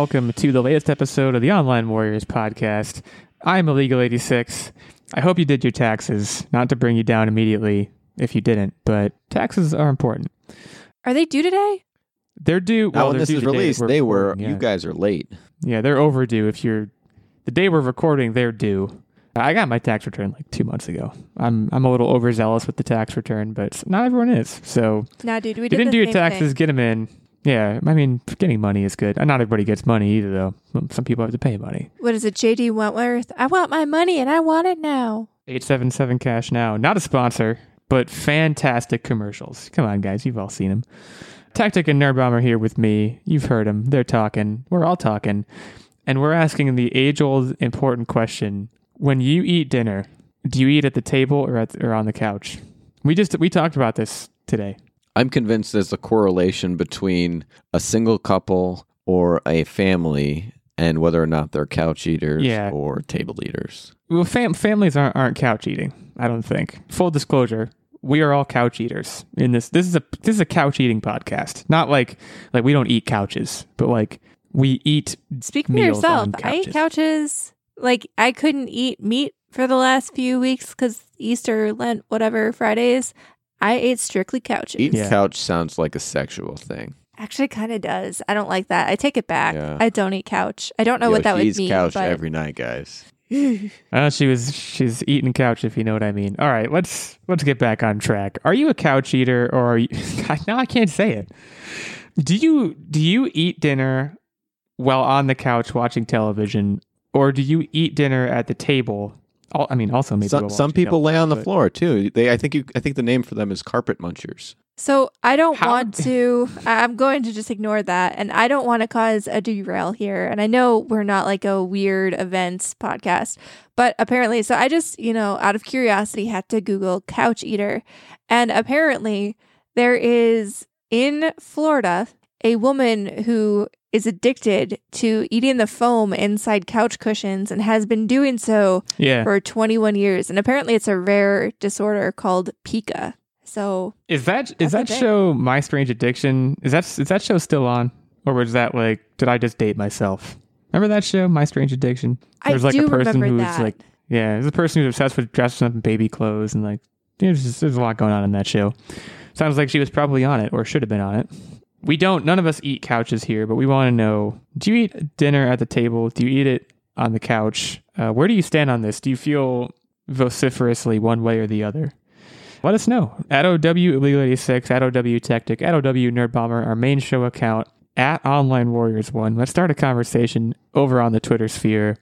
and welcome to the latest episode of the Online Warriors podcast. I'm Illegal 86. I hope you did your taxes, not to bring you down immediately if you didn't, but taxes are important. Are they due today? They're due. Now, well, when this due is the day that released, they were. recording, You guys are late. Yeah, they're overdue. If you're the day we're recording, they're due. I got my tax return like two months ago. I'm I'm a little overzealous with the tax return, but not everyone is. So Nah, dude, we you did didn't the do your taxes, thing. get them in. Yeah, I mean, getting money is good. Not everybody gets money either, though. Some people have to pay money. What is it, J.G. Wentworth? I want my money and I want it now. 877 Cash Now. Not a sponsor, but fantastic commercials. Come on, guys. You've all seen them. Tactic and Nerd Bomb are here with me. You've heard them. They're talking. We're all talking. And we're asking the age old important question When you eat dinner, do you eat at the table or, at, or on the couch? We just we talked about this today. I'm convinced there's a correlation between a single couple or a family and whether or not they're couch eaters Yeah. or table eaters. Well, fam- families aren't, aren't couch eating. I don't think. Full disclosure, we are all couch eaters in this. This is a this is a couch eating podcast. Not like like we don't eat couches, but like we eat. Speak for yourself. I ate couches. couches. Like, I couldn't eat meat for the last few weeks because Easter, Lent, whatever, Fridays. I ate strictly couches. Eating Yeah. couch sounds like a sexual thing. Actually, kind of does. I don't like that. I take it back. Yeah. I don't eat couch. I don't know Yo, what that would she's mean. couch but every night, guys. Uh, she was she's eating couch if you know what I mean. All right, let's let's get back on track. Are you a couch eater or are you? now I can't say it. Do you do you eat dinner while on the couch watching television, or do you eat dinner at the table? Al- I mean, also maybe Some, while some people lay on the but- floor too. They, I think, you, I think the name for them is carpet munchers. So I don't How- want to. I'm going to just ignore that, and I don't want to cause a derail here. And I know we're not like a weird events podcast, but apparently, so I just you know out of curiosity had to Google couch eater, and apparently there is in Florida a woman who is addicted to eating the foam inside couch cushions and has been doing so Yeah, for 21 years. And apparently, it's a rare disorder called pica. So is that is that show My Strange Addiction? Is that is that show still on, or was that like did I just date myself? Remember that show, My Strange Addiction? I There's like do a person who's that. like Yeah, there's a person who's obsessed with dressing up in baby clothes and like there's just, there's a lot going on in that show. Sounds like she was probably on it or should have been on it. We don't none of us eat couches here, but we want to know: Do you eat dinner at the table? Do you eat it on the couch? Uh, where do you stand on this? Do you feel vociferously one way or the other? Let us know at OW Illegal 86, at OW Tactic, at OW Nerd Bomber, our main show account, at Online Warriors One. Let's start a conversation over on the Twitter sphere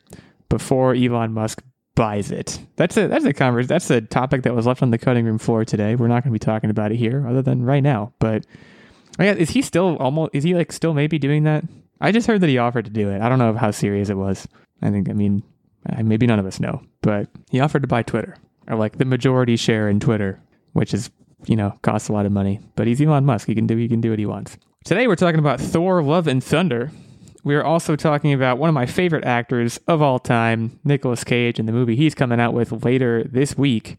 before Elon Musk buys it. That's a that's a convers that's a topic that was left on the cutting room floor today. We're not going to be talking about it here, other than right now. But yeah, is he still almost? Is he like still maybe doing that? I just heard that he offered to do it. I don't know how serious it was. I think I mean maybe none of us know, but he offered to buy Twitter or like the majority share in Twitter, which is you know costs a lot of money. But he's Elon Musk. He can do he can do what he wants. Today we're talking about Thor: Love and Thunder. We are also talking about one of my favorite actors of all time, Nicolas Cage, and the movie he's coming out with later this week.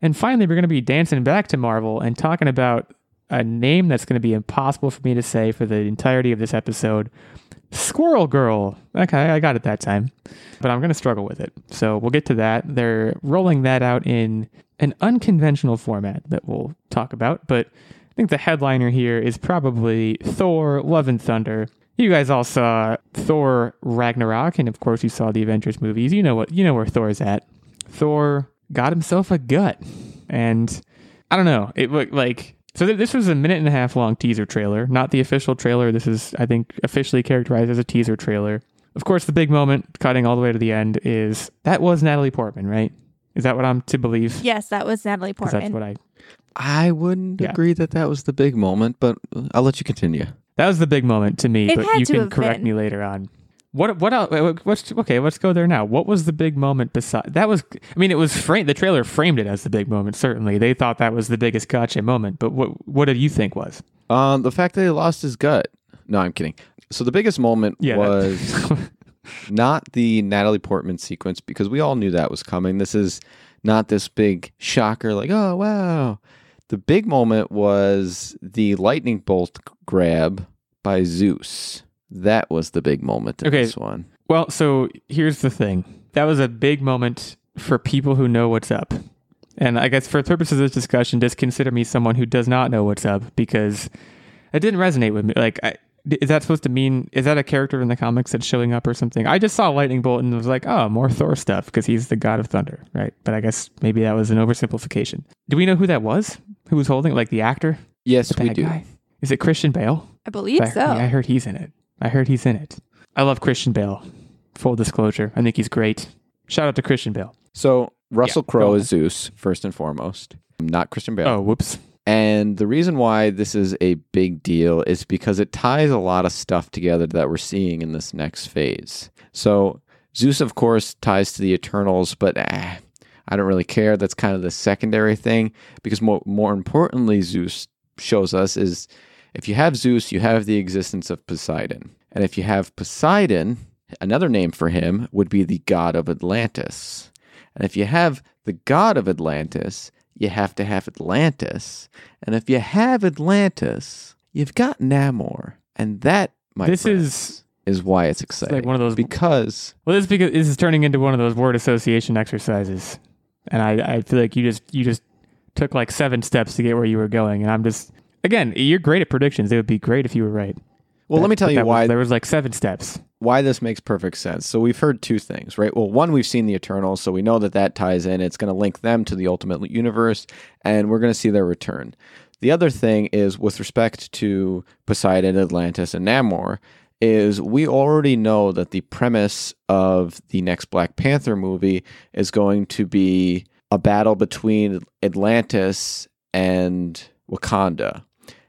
And finally, we're going to be dancing back to Marvel and talking about a name that's going to be impossible for me to say for the entirety of this episode Squirrel Girl. Okay, I got it that time, but I'm going to struggle with it. So we'll get to that. They're rolling that out in an unconventional format that we'll talk about, but I think the headliner here is probably Thor Love and Thunder. You guys all saw Thor Ragnarok, and of course you saw the Avengers movies. You know what you know where Thor's at. Thor got himself a gut. And I don't know. It looked like so th- this was a minute and a half long teaser trailer, not the official trailer. This is I think officially characterized as a teaser trailer. Of course, the big moment, cutting all the way to the end, is that was Natalie Portman, right? Is that what I'm to believe? yes, that was Natalie Portman. that's what I I wouldn't Yeah. agree that that was the big moment, but I'll let you continue. That was the big moment to me, It but you to can correct been. me later on. What what else? What's okay? Let's go there now. What was the big moment beside that? Was I mean, it was framed. The trailer framed it as the big moment. Certainly, they thought that was the biggest gotcha moment. But what what did you think was? Um, the fact that he lost his gut. No, I'm kidding. So the biggest moment Yeah, was not the Natalie Portman sequence because we all knew that was coming. This is not this big shocker like, oh, wow. The big moment was the lightning bolt grab by Zeus. That was the big moment in Okay. this one. Well, so here's the thing. That was a big moment for people who know what's up. And I guess for purposes of this discussion, just consider me someone who does not know what's up because it didn't resonate with me. Like, I, is that supposed to mean, is that a character in the comics that's showing up or something? I just saw Lightning Bolt and was like, oh, more Thor stuff because he's the god of thunder, right? But I guess maybe that was an oversimplification. Do we know who that was? Who was holding it? Like the actor? Yes, The we do. guy? Is it Christian Bale? I believe I, so. yeah, I heard he's in it. I heard he's in it. I love Christian Bale. Full disclosure, I think he's great. Shout out to Christian Bale. So Russell Yeah, Crowe is Zeus first and foremost, not Christian Bale. Oh, whoops. And the reason why this is a big deal is because it ties a lot of stuff together that we're seeing in this next phase. So, Zeus, of course, ties to the Eternals, but eh, I don't really care. That's kind of the secondary thing because more, more importantly, Zeus shows us is if you have Zeus, you have the existence of Poseidon. And if you have Poseidon, another name for him would be the god of Atlantis. And if you have the god of Atlantis, you have to have Atlantis. And if you have Atlantis, you've got Namor. And that, my This friends, is- is why it's It's exciting. like one of those. because well, this is because this is turning into one of those word association exercises, and I, I feel like you just you just took like seven steps to get where you were going, and I'm just again you're great at predictions. It would be great if you were right. well, let me tell you that was- why there was like seven steps. why this makes perfect sense. So we've heard two things, right? Well, one, we've seen the Eternals, so we know that that ties in. It's going to link them to the Ultimate Universe, and we're going to see their return. The other thing is with respect to Poseidon, Atlantis, and Namor, is we already know that the premise of the next Black Panther movie is going to be a battle between Atlantis and Wakanda.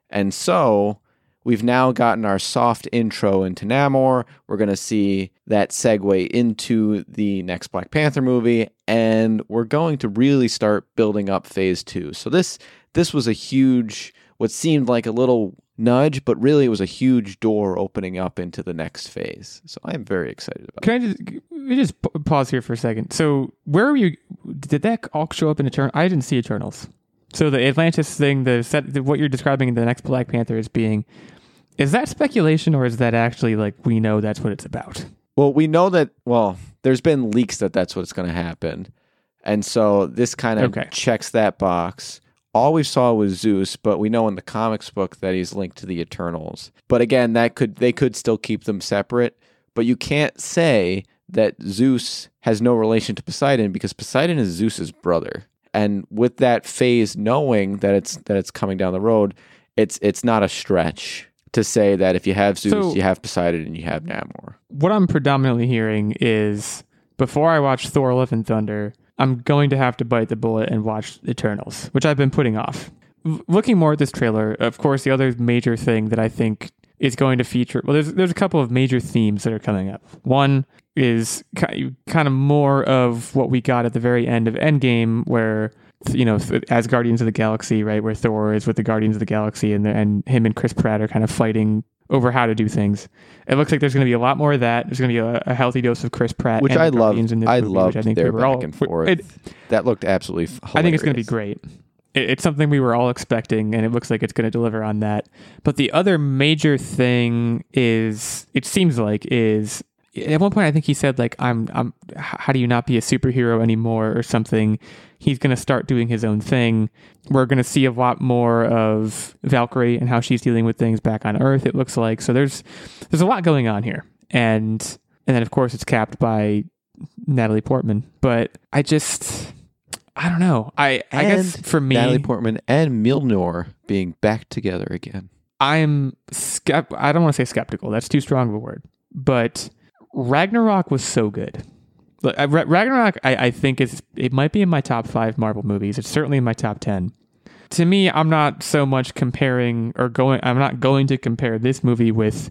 And so we've now gotten our soft intro into Namor. We're going to see that segue into the next Black Panther movie, and we're going to really start building up phase two. So this this was a huge, what seemed like a little nudge, but really it was a huge door opening up into the next phase. So I am very excited about. it. Can I just just pause here for a second? So where were you? Did that all show up in Eternal? I didn't see Eternals. So the Atlantis thing, the set, the, what you're describing in the next Black Panther as being, is that speculation or is that actually like we know that's what it's about? Well, we know that. Well, there's been leaks that that's what's going to happen, and so this kind of Okay. checks that box. All we saw was Zeus, but we know in the comics book that he's linked to the Eternals. But again, that could they could still keep them separate. But you can't say that Zeus has no relation to Poseidon because Poseidon is Zeus's brother. And with that phase knowing that it's that it's coming down the road, it's it's not a stretch to say that if you have Zeus, So- you have Poseidon and you have Namor. What I'm predominantly hearing is before I watch Thor: Love and Thunder, I'm going to have to bite the bullet and watch Eternals, which I've been putting off. L- looking more at this trailer, of course, the other major thing that I think is going to feature well, there's there's a couple of major themes that are coming up. One is kind of more of what we got at the very end of Endgame, where you know, as Guardians of the Galaxy, right, where Thor is with the Guardians of the Galaxy, and the, and him and Chris Pratt are kind of fighting over how to do things. It looks like there's going to be a lot more of that. There's going to be a, a healthy dose of Chris Pratt, which and I the loved. Guardians in this I movie, loved which I think their we were back all, and forth. It, that looked absolutely. Hilarious. I think it's going to be great. It, it's something we were all expecting, and it looks like it's going to deliver on that. But the other major thing is, it seems like, is at one point I think he said like, "I'm, I'm. How do you not be a superhero anymore?" or something. He's going to start doing his own thing. We're going to see a lot more of Valkyrie and how she's dealing with things back on Earth. It looks like so. There's there's a lot going on here, and and then of course it's capped by Natalie Portman. But I just I don't know. I I guess for me, Natalie Portman and Mjolnir being back together again. I'm skept. I don't want to say skeptical. That's too strong of a word. But Ragnarok was so good. Look, I- Ragnarok, I, I think is it might be in my top five Marvel movies. It's certainly in my top ten. To me, I'm not so much comparing or going. I'm not going to compare this movie with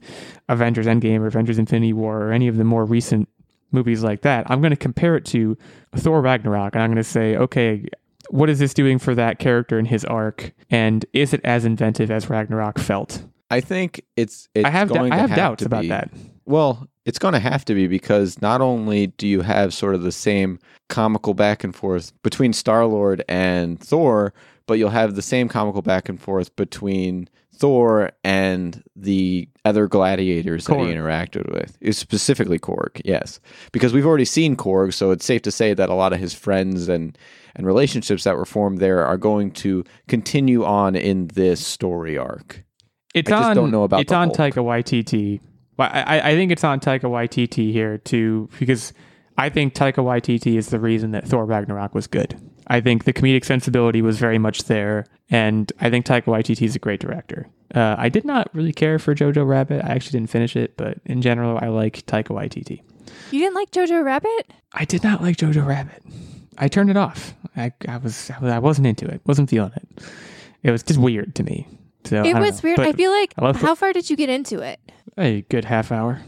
Avengers Endgame or Avengers Infinity War or any of the more recent movies like that. I'm going to compare it to Thor Ragnarok, and I'm going to say, okay, what is this doing for that character and his arc, and is it as inventive as Ragnarok felt? I think it's. it's I have going I have have doubts about be- that. Well, it's going to have to be because not only do you have sort of the same comical back and forth between Star Lord and Thor, but you'll have the same comical back and forth between Thor and the other gladiators that he interacted with. It's specifically Korg, yes, because we've already seen Korg, so it's safe to say that a lot of his friends and and relationships that were formed there are going to continue on in this story arc. It's I just on, don't know about it's on Hulk. Taika Waititi. Well, I, I- I think it's on Taika Waititi here too, because I think Taika Waititi is the reason that Thor Ragnarok was good. I think the comedic sensibility was very much there, and I think Taika Waititi is a great director. Uh, I did not really care for Jojo Rabbit. I actually didn't finish it, but in general, I like Taika Waititi. You didn't like Jojo Rabbit? I did not like Jojo Rabbit. I turned it off. I, I was I wasn't into it. wasn't feeling it. It was just weird to me. So it was know. weird. But- I feel like I how far did you get into it? a good half hour.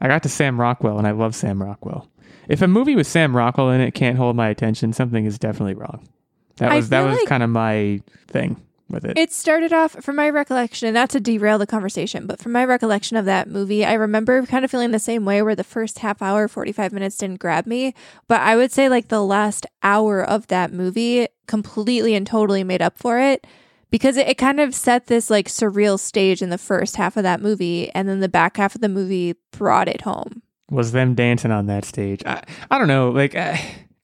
I got to Sam Rockwell, and I love Sam Rockwell. If a movie with Sam Rockwell in it can't hold my attention, something is definitely wrong. That I was that was like- kind of my thing with it. It started off, from my recollection, not to derail the conversation, but from my recollection of that movie, I remember kind of feeling the same way where the first half hour, 45 minutes didn't grab me. But I would say like the last hour of that movie completely and totally made up for it because it, it kind of set this like surreal stage in the first half of that movie. And then the back half of the movie brought it home. Was them dancing on that stage. I, I don't know, like uh,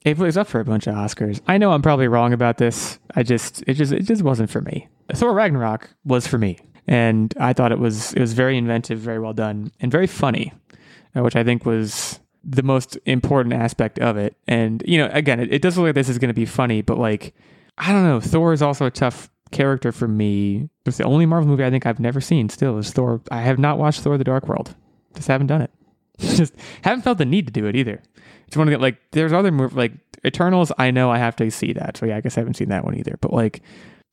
it was up for a bunch of Oscars. I know I'm probably wrong about this. I just it just it just wasn't for me. Thor Ragnarok was for me, and I thought it was it was very inventive, very well done, and very funny, uh, which I think was the most important aspect of it. And you know, again, it, it does look like this is going to be funny, but like I don't know, Thor is also a tough character for me. It's the only Marvel movie I think I've never seen. Still is Thor. I have not watched Thor: The Dark World. Just haven't done it. just haven't felt the need to do it either. It's one of the like there's other mov like Eternals. I know I have to see that, so yeah, I guess I haven't seen that one either. But like,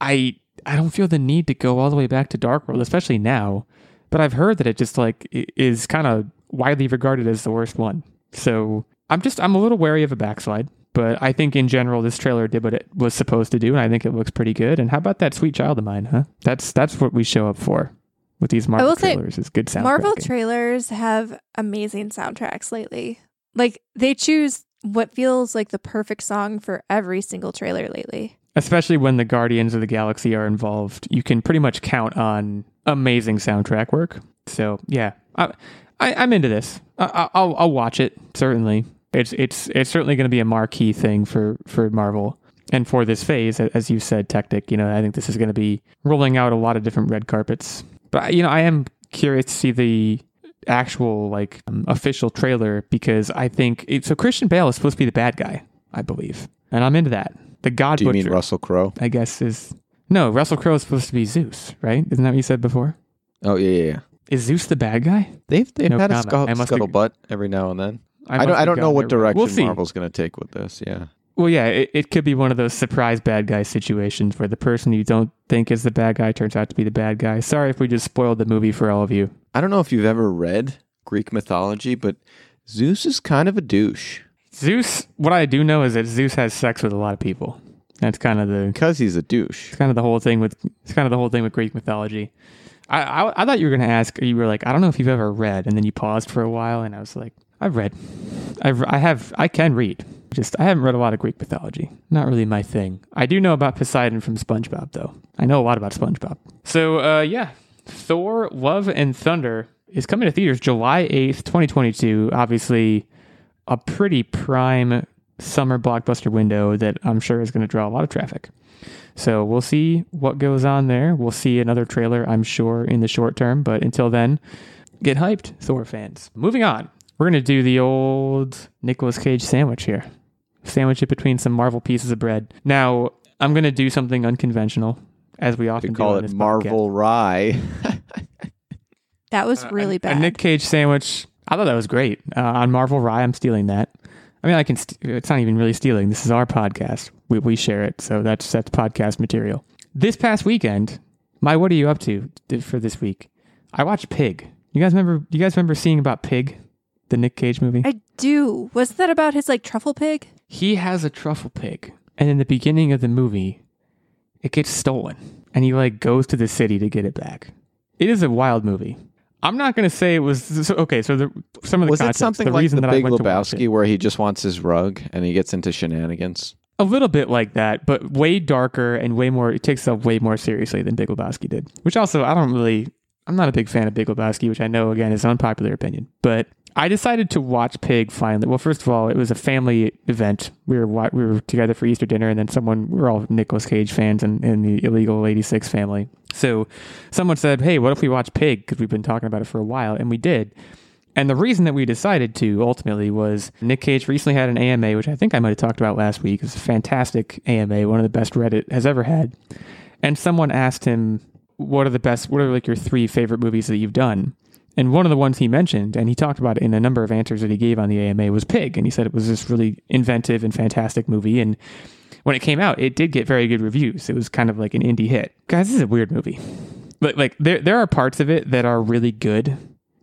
I I don't feel the need to go all the way back to Dark World, especially now. But I've heard that it just like is kind of widely regarded as the worst one. So I'm just I'm a little wary of a backslide. But I think in general this trailer did what it was supposed to do, and I think it looks pretty good. And how about that sweet child of mine, huh? That's that's what we show up for with these Marvel will trailers is good sound. Marvel trailers have amazing soundtracks lately. Like they choose what feels like the perfect song for every single trailer lately. especially when the Guardians of the Galaxy are involved, you can pretty much count on amazing soundtrack work. So yeah, I, I, I'm into this. I, I- I'll I'll watch it certainly. It's it's it's certainly going to be a marquee thing for for Marvel and for this phase, as you said, Tactic. You know, I think this is going to be rolling out a lot of different red carpets. But you know, I am curious to see the actual like um, official trailer because I think it, so. Christian Bale is supposed to be the bad guy, I believe, and I'm into that. The God Do you Butcher. mean Russell Crowe? I guess is no Russell Crowe is supposed to be Zeus, right? Isn't that what you said before? Oh yeah, yeah, yeah. Is Zeus the bad guy? They've they've No had a comment. scuttle, I scuttlebutt every now and then. I, must don't I don't know what direction We'll. Marvel's going to take with this. Yeah. Well, yeah, it, it could be one of those surprise bad guy situations where the person you don't think is the bad guy turns out to be the bad guy. Sorry if we just spoiled the movie for all of you. I don't know if you've ever read Greek mythology, but Zeus is kind of a douche Zeus. What I do know is that Zeus has sex with a lot of people. That's kind of the because he's a douche. it's kind of the whole thing with it's kind of the whole thing with Greek mythology. I I, I thought you were going to ask. You were like, I don't know if you've ever read, and then you paused for a while, and I was like, I've read. I've I have I can read. Just I haven't read a lot of Greek mythology. Not really my thing. I do know about Poseidon from SpongeBob, though. I know a lot about SpongeBob. So uh, yeah, Thor: Love and Thunder is coming to theaters July eighth, twenty twenty two. Obviously, a pretty prime summer blockbuster window that I'm sure is going to draw a lot of traffic. So we'll see what goes on there. We'll see another trailer, I'm sure, in the short term. But until then, get hyped, Thor fans. Moving on, we're going to do the old Nicolas Cage sandwich here. Sandwich it between some Marvel pieces of bread. Now, I'm going to do something unconventional, as we often We do call it this podcast. Marvel Rye. That was really a, bad. A Nick Cage sandwich. I thought that was great. Uh, on Marvel Rye, I'm stealing that. I mean, I can. St- it's not even really stealing. This is our podcast. We we share it, so that's that's podcast material. This past weekend, my what are you up to for this week? I watched Pig. You guys remember? You guys remember seeing about Pig, the Nick Cage movie? I do. Wasn't that about his like truffle pig? he has a truffle pig, and in the beginning of the movie, it gets stolen, and he like goes to the city to get it back. It is a wild movie. I'm not going to say it was so, okay. So the, some of the Was it context, something the like reason the that Big I went to watch Lebowski it, where he just wants his rug and he gets into shenanigans? a little bit like that, but way darker and way more. It takes itself way more seriously than Big Lebowski did. Which also, I don't really. I'm not a big fan of Big Lebowski, which I know again is an unpopular opinion, but I decided to watch Pig finally. Well, first of all, it was a family event. We were we were together for Easter dinner, and then someone we are all Nicolas Cage fans in, in the Illegal 86 family. So someone said, "Hey, what if we watch Pig?" Because we've been talking about it for a while, and we did. And the reason that we decided to ultimately was Nick Cage recently had an AMA, which I think I might have talked about last week. It's a fantastic AMA, one of the best Reddit has ever had. And someone asked him, "What are the best? What are like your three favorite movies that you've done?" And one of the ones he mentioned, and he talked about it in a number of answers that he gave on the AMA, was Pig. And he said it was this really inventive and fantastic movie. And when it came out, it did get very good reviews. It was kind of like an indie hit. Guys, this is a weird movie. But like there there are parts of it that are really good,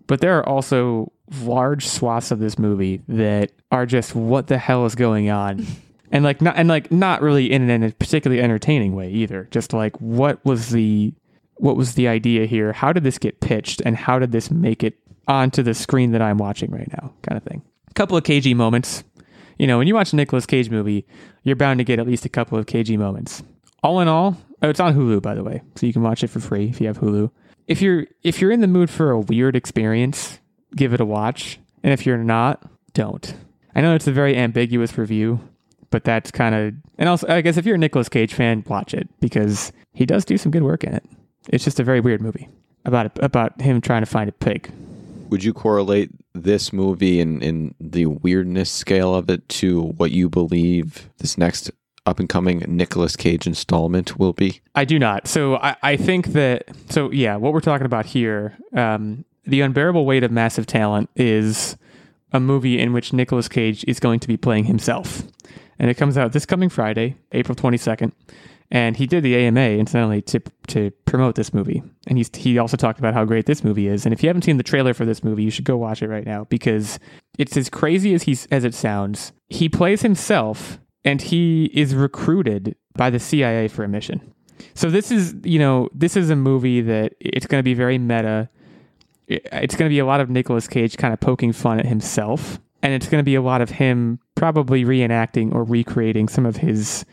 but there are also large swaths of this movie that are just what the hell is going on. And like not and like not really in a particularly entertaining way either. Just like what was the what was the idea here? How did this get pitched and how did this make it onto the screen that I'm watching right now? Kind of thing. A couple of cagey moments. You know, when you watch a Nicolas Cage movie, you're bound to get at least a couple of cagey moments. All in all, oh, it's on Hulu by the way, so you can watch it for free if you have Hulu. If you're if you're in the mood for a weird experience, give it a watch. And if you're not, don't. I know it's a very ambiguous review, but that's kind of and also I guess if you're a Nicolas Cage fan, watch it because he does do some good work in it. It's just a very weird movie about about him trying to find a pig. Would you correlate this movie in, in the weirdness scale of it to what you believe this next up and coming Nicolas Cage installment will be? I do not. So I, I think that so yeah, what we're talking about here, um, the unbearable weight of massive talent is a movie in which Nicolas Cage is going to be playing himself. And it comes out this coming Friday, April 22nd and he did the AMA incidentally to to promote this movie. And he's he also talked about how great this movie is. And if you haven't seen the trailer for this movie, you should go watch it right now because it's as crazy as he's as it sounds. He plays himself, and he is recruited by the CIA for a mission. So this is you know this is a movie that it's going to be very meta. It's going to be a lot of Nicolas Cage kind of poking fun at himself, and it's going to be a lot of him probably reenacting or recreating some of his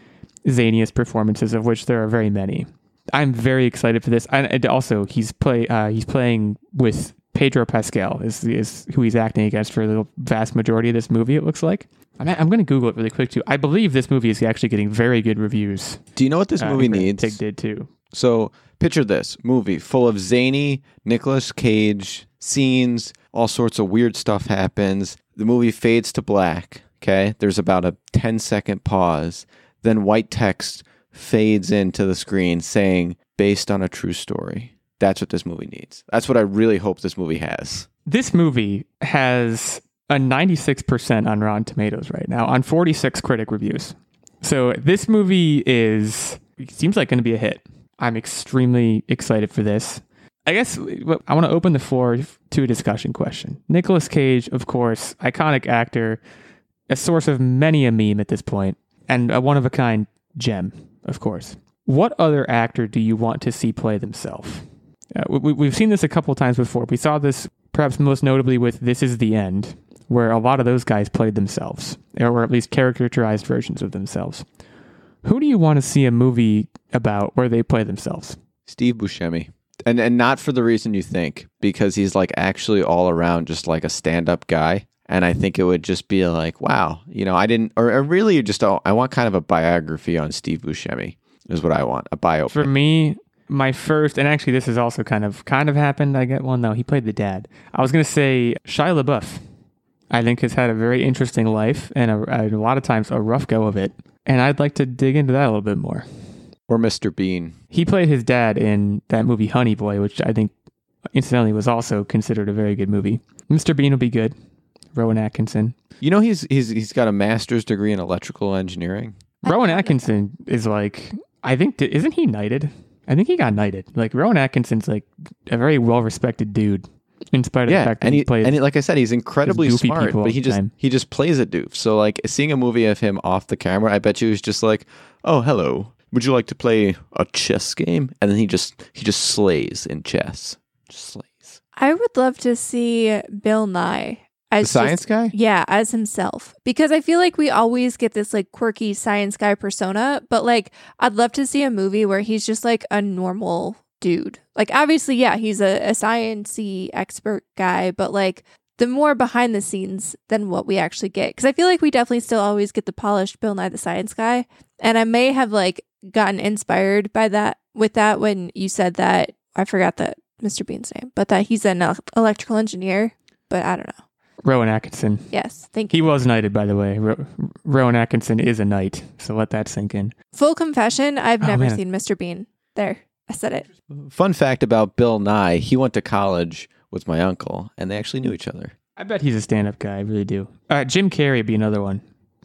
zaniest performances, of which there are very many. I'm very excited for this. And also, he's play uh, he's playing with Pedro Pascal is is who he's acting against for the vast majority of this movie. It looks like. I'm, I'm going to Google it really quick too. I believe this movie is actually getting very good reviews. Do you know what this uh, movie needs? Pig did too. So picture this movie full of zany Nicolas Cage scenes. All sorts of weird stuff happens. The movie fades to black. Okay, there's about a 10 second pause then white text fades into the screen saying based on a true story. That's what this movie needs. That's what I really hope this movie has. This movie has a 96% on Rotten Tomatoes right now on 46 critic reviews. So this movie is seems like going to be a hit. I'm extremely excited for this. I guess I want to open the floor to a discussion question. Nicolas Cage, of course, iconic actor, a source of many a meme at this point and a one of a kind gem, of course. What other actor do you want to see play themselves? Uh, we, we've seen this a couple times before. We saw this perhaps most notably with This Is the End, where a lot of those guys played themselves, or at least caricaturized versions of themselves. Who do you want to see a movie about where they play themselves? Steve Buscemi. And and not for the reason you think, because he's like actually all around just like a stand up guy. And I think it would just be like, wow, you know, I didn't, or, or really just, oh, I want kind of a biography on Steve Buscemi is what I want, a bio. For me, my first, and actually this has also kind of, kind of happened. I get one though. He played the dad. I was going to say Shia LaBeouf. I think has had a very interesting life and a, a lot of times a rough go of it. And I'd like to dig into that a little bit more. Or Mr. Bean. He played his dad in that movie Honey Boy, which I think incidentally was also considered a very good movie. Mr. Bean will be good. Rowan Atkinson. You know he's he's he's got a master's degree in electrical engineering. Rowan Atkinson is like I think isn't he knighted? I think he got knighted. Like Rowan Atkinson's like a very well respected dude. In spite of yeah, the fact that and he, he plays and he, like I said, he's incredibly smart, but he just time. he just plays a doof. So like seeing a movie of him off the camera, I bet you he's just like, oh hello, would you like to play a chess game? And then he just he just slays in chess, just slays. I would love to see Bill Nye The as science just- guy? yeah, as himself. Because I feel like we always get this like quirky science guy persona, but like I'd love to see a movie where he's just like a normal dude. Like obviously, yeah, he's a, a sciencey expert guy, but like the more behind the scenes than what we actually get. Because I feel like we definitely still always get the polished Bill Nye the Science Guy. And I may have like gotten inspired by that with that when you said that I forgot that Mr. Bean's name, but that he's an electrical engineer. But I don't know. Rowan Atkinson. Yes, thank you. He was knighted, by the way. Ro- Rowan Atkinson is a knight, so let that sink in. Full confession, I've Oh, never man. seen Mr. Bean. There, I said it. Fun fact about Bill Nye: he went to college with my uncle, and they actually knew each other. I bet he's a stand-up guy. I really do. Uh, Jim Carrey would be another one.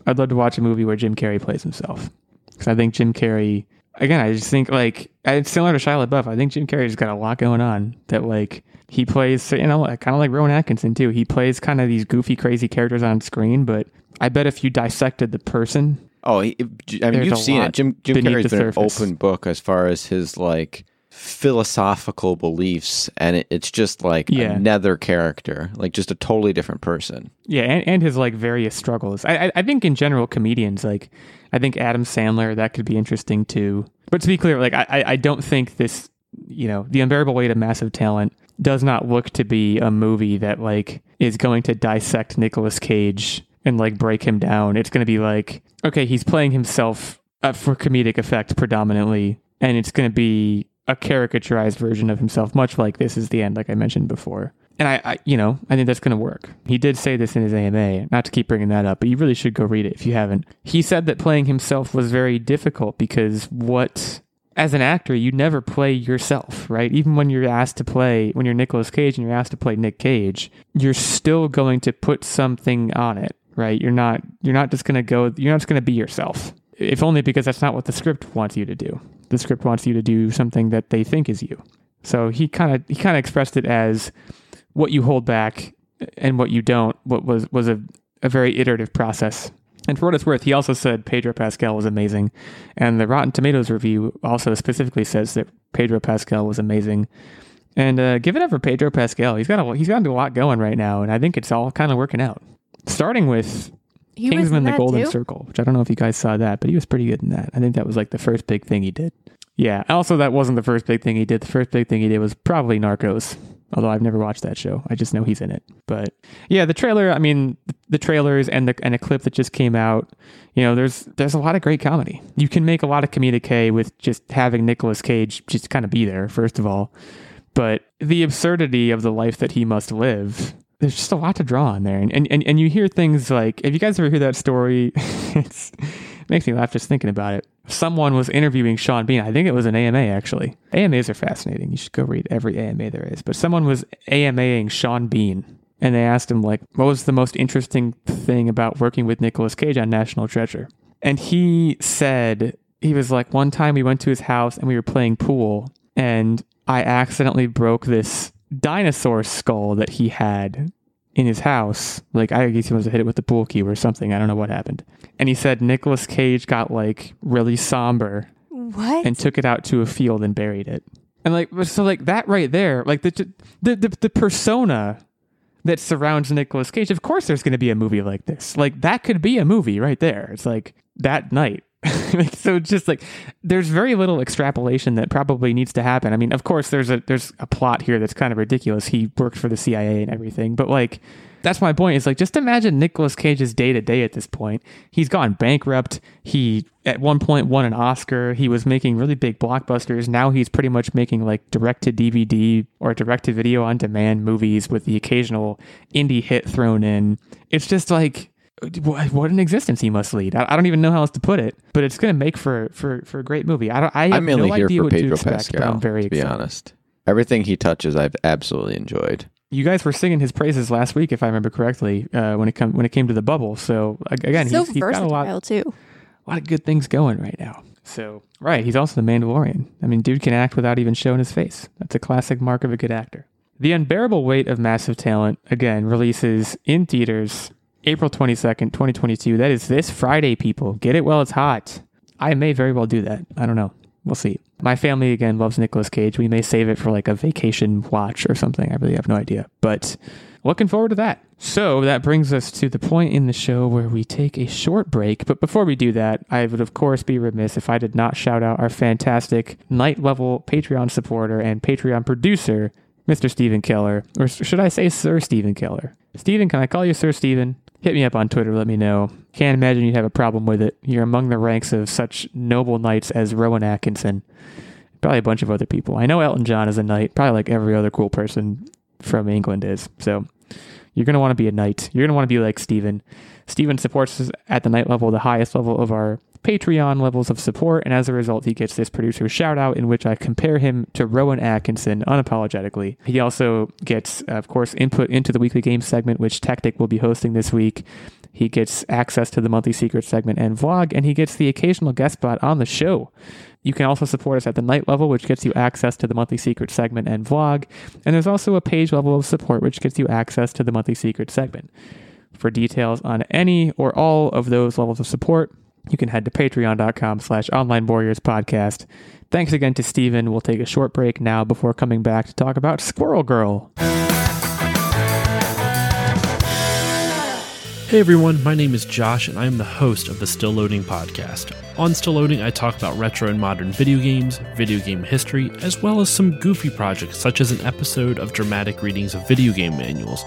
I'd love to watch a movie where Jim Carrey plays himself because I think Jim Carrey. Again, I just think like it's similar to Shia LaBeouf. I think Jim Carrey's got a lot going on that like he plays, you know, kind of like Rowan Atkinson too. He plays kind of these goofy, crazy characters on screen, but I bet if you dissected the person, Oh, he, I mean, you've seen it. Jim Jim Carrey's been an open book as far as his like philosophical beliefs, and it, it's just like Yeah. another character, like just a totally different person. Yeah, and, and his like various struggles. I, I I think in general comedians like I think Adam Sandler that could be interesting too. But to be clear, like I I- don't think this you know the unbearable weight of massive talent does not look to be a movie that like is going to dissect Nicolas Cage and like break him down. It's going to be like okay, he's playing himself uh, for comedic effect predominantly, and it's going to be a caricaturized version of himself, much like this is the end, like I mentioned before. And I, I you know, I think that's going to work. He did say this in his AMA, not to keep bringing that up, but you really should go read it if you haven't. He said that playing himself was very difficult because what, as an actor, you never play yourself, right? Even when you're asked to play, when you're Nicolas Cage and you're asked to play Nick Cage, you're still going to put something on it, right? You're not, you're not just going to go, you're not just going to be yourself. If only because that's not what the script wants you to do. The script wants you to do something that they think is you. So he kind of he kind of expressed it as what you hold back and what you don't. What was was a, a very iterative process. And for what it's worth, he also said Pedro Pascal was amazing, and the Rotten Tomatoes review also specifically says that Pedro Pascal was amazing. And uh, give it up for Pedro Pascal. He's got a he's got a lot going right now, and I think it's all kind of working out. Starting with He Kingsman: The Golden too? Circle, which I don't know if you guys saw that, but he was pretty good in that. I think that was like the first big thing he did. Yeah. Also, that wasn't the first big thing he did. The first big thing he did was probably Narcos. Although I've never watched that show, I just know he's in it. But yeah, the trailer. I mean, the trailers and the and a clip that just came out. You know, there's there's a lot of great comedy. You can make a lot of hay with just having Nicolas Cage just kind of be there. First of all, but the absurdity of the life that he must live there's just a lot to draw on there and and, and, and you hear things like if you guys ever hear that story it makes me laugh just thinking about it someone was interviewing sean bean. I think it was an ama actually. Amas are fascinating. You should go read every ama there is. But someone was amaing sean bean and they asked him like what was the most interesting thing about working with Nicolas cage on national treasure? And he said he was like one time we went to his house and we were playing pool and I accidentally broke this dinosaur skull that he had in his house. Like I guess he must have hit it with the pool cue or something. I don't know what happened. And he said Nicolas Cage got like really somber What? and took it out to a field and buried it. And like so like that right there, like the the the, the persona that surrounds Nicolas Cage. Of course there's going to be a movie like this. Like that could be a movie right there. It's like that night. Like, so it's just like there's very little extrapolation that probably needs to happen. I mean, of course there's a there's a plot here that's kind of ridiculous. He worked for the CIA and everything, but like that's my point. Is like just imagine Nicolas Cage's day to day at this point. He's gone bankrupt. He at one point won an Oscar. He was making really big blockbusters. Now he's pretty much making like direct to DVD or direct to video on demand movies with the occasional indie hit thrown in. It's just like what, what an existence he must lead. I, I don't even know how else to put it, but it's going to make for for for a great movie. I don't. I have I'm mainly no here idea for what to Pedro expect, Pascal. I'm very to be excited. honest, everything he touches, I've absolutely enjoyed. You guys were singing his praises last week, if I remember correctly, uh, when it come when it came to the bubble. So again, so he's, he's got a lot, too. a lot of good things going right now. So right, he's also the Mandalorian. I mean, dude can act without even showing his face. That's a classic mark of a good actor. The Unbearable Weight of Massive Talent again releases in theaters April twenty second, twenty twenty two. That is this Friday, people. Get it while it's hot. I may very well do that. I don't know. We'll see. My family again loves Nicolas Cage. We may save it for like a vacation watch or something. I really have no idea, but looking forward to that. So that brings us to the point in the show where we take a short break. But before we do that, I would of course be remiss if I did not shout out our fantastic knight level Patreon supporter and Patreon producer, Mr. Stephen Keller, or should I say Sir Stephen Keller? Stephen, can I call you Sir Stephen? Hit me up on Twitter, let me know. Can't imagine you'd have a problem with it. You're among the ranks of such noble knights as Rowan Atkinson. Probably a bunch of other people. I know Elton John is a knight, probably like every other cool person from England is. So you're going to want to be a knight. You're going to want to be like Stephen. Stephen supports us at the knight level, the highest level of our Patreon levels of support, and as a result, he gets this producer shout out in which I compare him to Rowan Atkinson unapologetically. He also gets, of course, input into the weekly game segment, which Tactic will be hosting this week. He gets access to the monthly secret segment and vlog, and he gets the occasional guest spot on the show. You can also support us at the night level, which gets you access to the monthly secret segment and vlog. And there's also a page level of support, which gets you access to the monthly secret segment. For details on any or all of those levels of support, you can head to patreon.com slash online warriors podcast. Thanks again to Stephen. We'll take a short break now before coming back to talk about Squirrel Girl. Hey everyone, my name is Josh and I am the host of the Still Loading podcast. On Still Loading, I talk about retro and modern video games, video game history, as well as some goofy projects such as an episode of dramatic readings of video game manuals.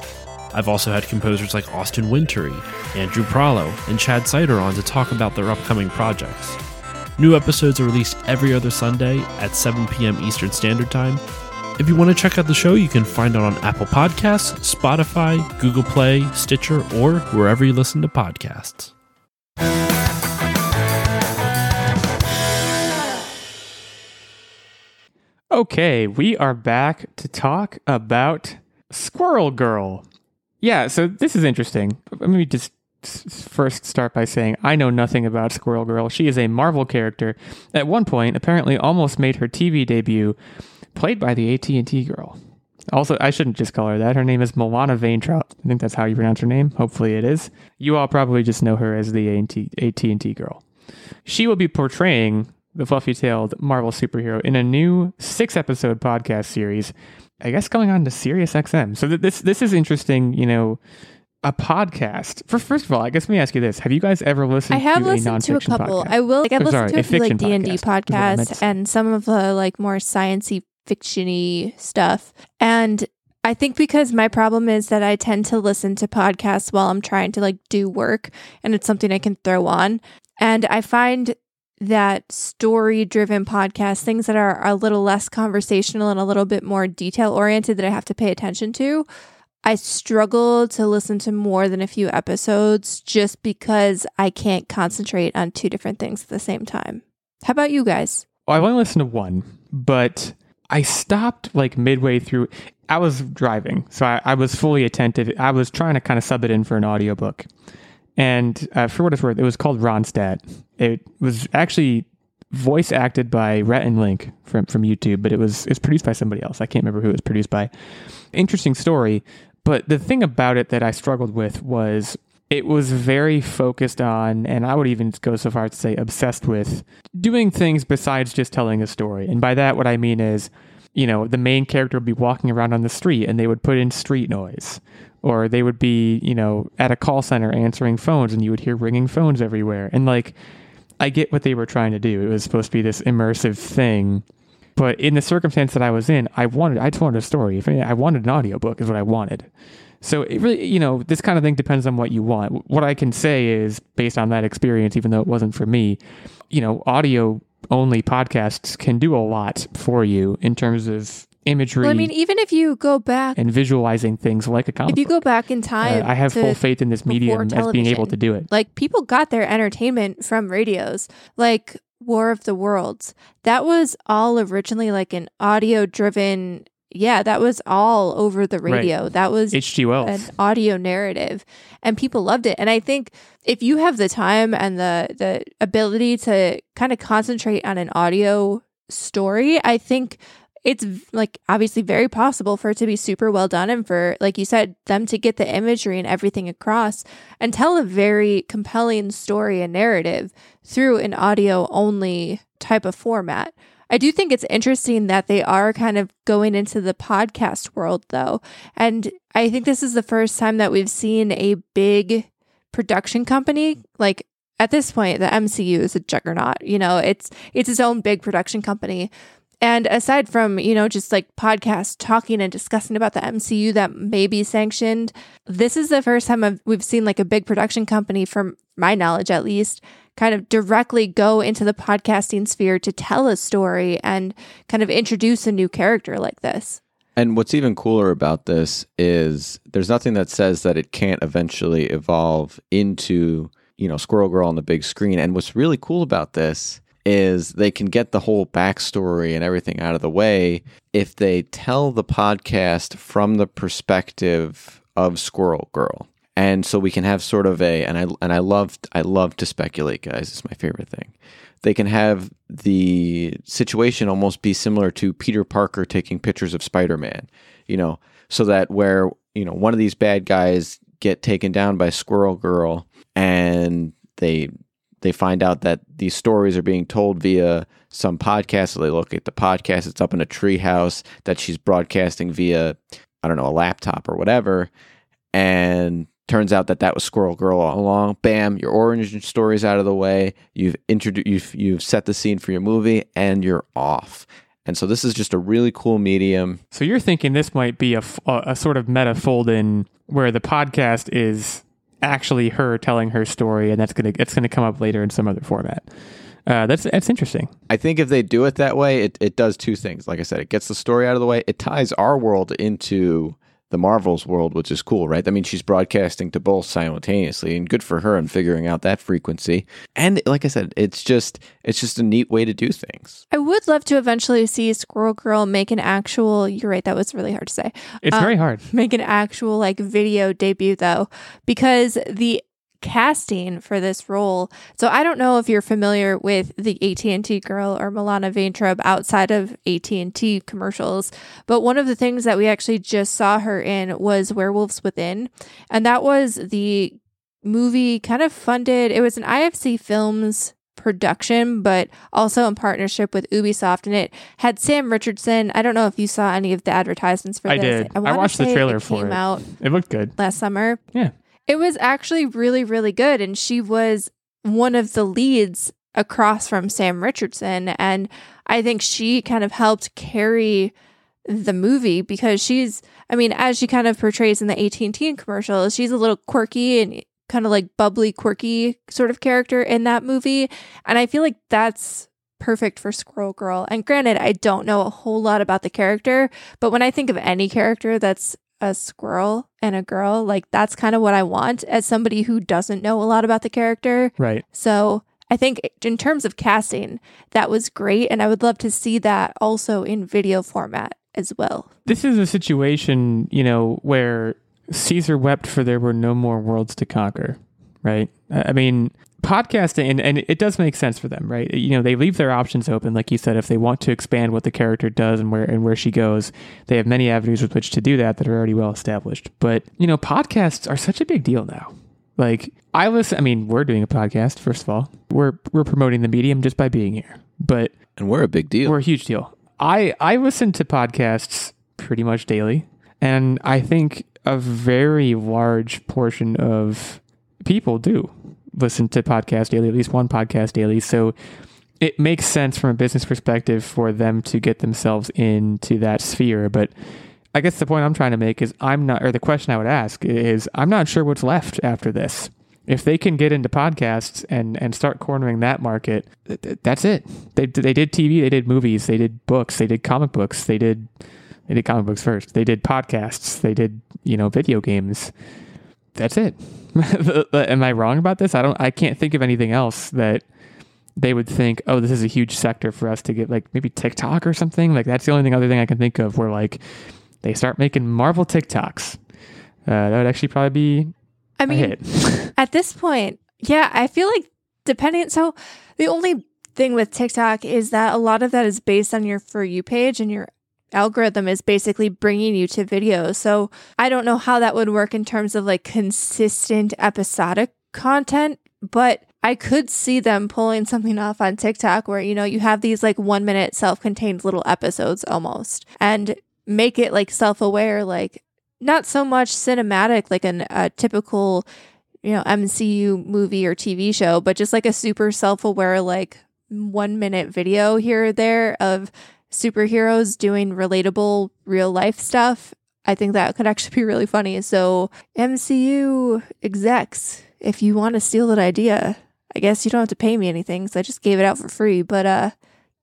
I've also had composers like Austin Wintory, Andrew Prahlow, and Chad Seiter on to talk about their upcoming projects. New episodes are released every other Sunday at 7 p.m. Eastern Standard Time, if you want to check out the show, you can find it on Apple Podcasts, Spotify, Google Play, Stitcher, or wherever you listen to podcasts. Okay, we are back to talk about Squirrel Girl. Yeah, so this is interesting. Let me just first start by saying I know nothing about Squirrel Girl. She is a Marvel character. At one point, apparently almost made her TV debut played by the AT&T girl. Also, I shouldn't just call her that. Her name is Milana Vayntrub. I think that's how you pronounce her name. Hopefully it is. You all probably just know her as the AT&T girl. She will be portraying the fluffy-tailed Marvel superhero in a new six-episode podcast series, I guess going on to Sirius XM. So this this is interesting, you know, a podcast. For first of all, I guess let me ask you this: Have you guys ever listened? I have to listened a to a couple. Podcast? I will. Like I've listened sorry, to a few like D and D podcast, is what I meant to podcasts and some of the like more sciency fictiony stuff. And I think because my problem is that I tend to listen to podcasts while I'm trying to like do work, and it's something I can throw on. And I find that story driven podcast, things that are a little less conversational and a little bit more detail oriented that I have to pay attention to, I struggle to listen to more than a few episodes just because I can't concentrate on two different things at the same time. How about you guys? Well, I've only listened to one, but I stopped like midway through. I was driving, so I, I was fully attentive. I was trying to kind of sub it in for an audiobook. And uh, for what it's worth, it was called Ronstadt. It was actually voice acted by Rhett and Link from, from YouTube, but it was it's produced by somebody else. I can't remember who it was produced by. Interesting story. But the thing about it that I struggled with was it was very focused on, and I would even go so far as to say obsessed with, doing things besides just telling a story. And by that, what I mean is, you know, the main character would be walking around on the street and they would put in street noise. Or they would be, you know, at a call center answering phones and you would hear ringing phones everywhere. And like, I get what they were trying to do. It was supposed to be this immersive thing. But in the circumstance that I was in, I wanted, I just wanted a story. If I wanted an audiobook is what I wanted. So it really, you know, this kind of thing depends on what you want. What I can say is based on that experience, even though it wasn't for me, you know, audio only podcasts can do a lot for you in terms of imagery Well, I mean, even if you go back, and visualizing things like a comic if you go back in Uh, time, I have full faith in this medium as being able to do it. Like people got their entertainment from radios, like War of the Worlds. That was all originally like an audio driven. Yeah, that was all over the Right. radio. That was H.G. Wells. an audio narrative and people loved it and i think if you have the time and the the ability to kind of concentrate on an audio story i think it's like obviously very possible for it to be super well done and for, like you said, them to get the imagery and everything across and tell a very compelling story and narrative through an audio only type of format. I do think it's interesting that they are kind of going into the podcast world though. And I think this is the first time that we've seen a big production company like at this point the MCU is a juggernaut. You know, it's it's its own big production company. And aside from, you know, just like podcasts talking and discussing about the MCU that may be sanctioned, this is the first time I've, we've seen like a big production company, from my knowledge at least, kind of directly go into the podcasting sphere to tell a story and kind of introduce a new character like this. And what's even cooler about this is there's nothing that says that it can't eventually evolve into, you know, Squirrel Girl on the big screen. And what's really cool about this is they can get the whole backstory and everything out of the way if they tell the podcast from the perspective of Squirrel Girl. And so we can have sort of a and I and I love I love to speculate, guys. It's my favorite thing. They can have the situation almost be similar to Peter Parker taking pictures of Spider-Man, you know, so that where, you know, one of these bad guys get taken down by Squirrel Girl and they they find out that these stories are being told via some podcast. So they look at the podcast, it's up in a treehouse that she's broadcasting via, I don't know, a laptop or whatever. And turns out that that was Squirrel Girl all along. Bam, your origin story's out of the way. You've introduced, you've, you've set the scene for your movie, and you're off. And so this is just a really cool medium. So you're thinking this might be a a sort of meta fold in where the podcast is actually her telling her story, and that's gonna it's gonna come up later in some other format. Uh, that's that's interesting. I think if they do it that way, it, it does two things. Like I said, it gets the story out of the way. It ties our world into the Marvel's world, which is cool, right? I mean, she's broadcasting to both simultaneously, and good for her in figuring out that frequency. And like I said, it's just it's just a neat way to do things. I would love to eventually see Squirrel Girl make an actual, you're right, that was really hard to say. It's Uh, very hard. Make an actual like video debut though, because the casting for this role. So I don't know if you're familiar with the AT&T girl or Milana Vaintrub outside of AT&T commercials, but one of the things that we actually just saw her in was Werewolves Within, and that was the movie kind of funded. It was an IFC Films production, but also in partnership with Ubisoft. And it had Sam Richardson. I don't know if you saw any of the advertisements for I this. did. I wanna watched the trailer it for came it. out It looked good. last summer. Yeah. It was actually really, really good. And she was one of the leads across from Sam Richardson. And I think she kind of helped carry the movie because she's, I mean, as she kind of portrays in the AT&T commercial, she's a little quirky and kind of like bubbly, quirky sort of character in that movie. And I feel like that's perfect for Squirrel Girl. And granted, I don't know a whole lot about the character, but when I think of any character that's a squirrel and a girl, like that's kind of what I want as somebody who doesn't know a lot about the character. Right. So I think in terms of casting, that was great. And I would love to see that also in video format as well. This is a situation, you know, where Caesar wept for there were no more worlds to conquer, right? I mean, podcasting, and, and it does make sense for them, right? You know, they leave their options open, like you said, if they want to expand what the character does and where and where she goes, they have many avenues with which to do that that are already well established. But you know, podcasts are such a big deal now. Like I listen, I mean, we're doing a podcast. First of all, we're we're promoting the medium just by being here, but And we're a big deal. we're a huge deal. I I listen to podcasts pretty much daily, and I think a very large portion of people do listen to podcasts daily, at least one podcast daily. So it makes sense from a business perspective for them to get themselves into that sphere. But I guess the point I'm trying to make is I'm not, or the question I would ask is I'm not sure what's left after this. If they can get into podcasts and, and start cornering that market, th- th- that's it. They, they did TV, they did movies, they did books, they did comic books, they did they did comic books first. They did podcasts, they did you know video games. That's it. Am I wrong about this? I don't. I can't think of anything else that they would think. Oh, this is a huge sector for us to get. Like maybe TikTok or something. Like that's the only thing other thing I can think of where like they start making Marvel TikToks. Uh, that would actually probably be I mean, at this point, yeah, I feel like depending. So the only thing with TikTok is that a lot of that is based on your For You page and your algorithm is basically bringing you to videos. So I don't know how that would work in terms of like consistent episodic content, but I could see them pulling something off on TikTok where, you know, you have these like one minute self contained little episodes almost and make it like self aware, like not so much cinematic, like an, a typical, you know, MCU movie or TV show, but just like a super self aware, like one minute video here or there of superheroes doing relatable real life stuff. I think that could actually be really funny. So, MCU execs, if you want to steal that idea, I guess you don't have to pay me anything. So I just gave it out for free, but uh,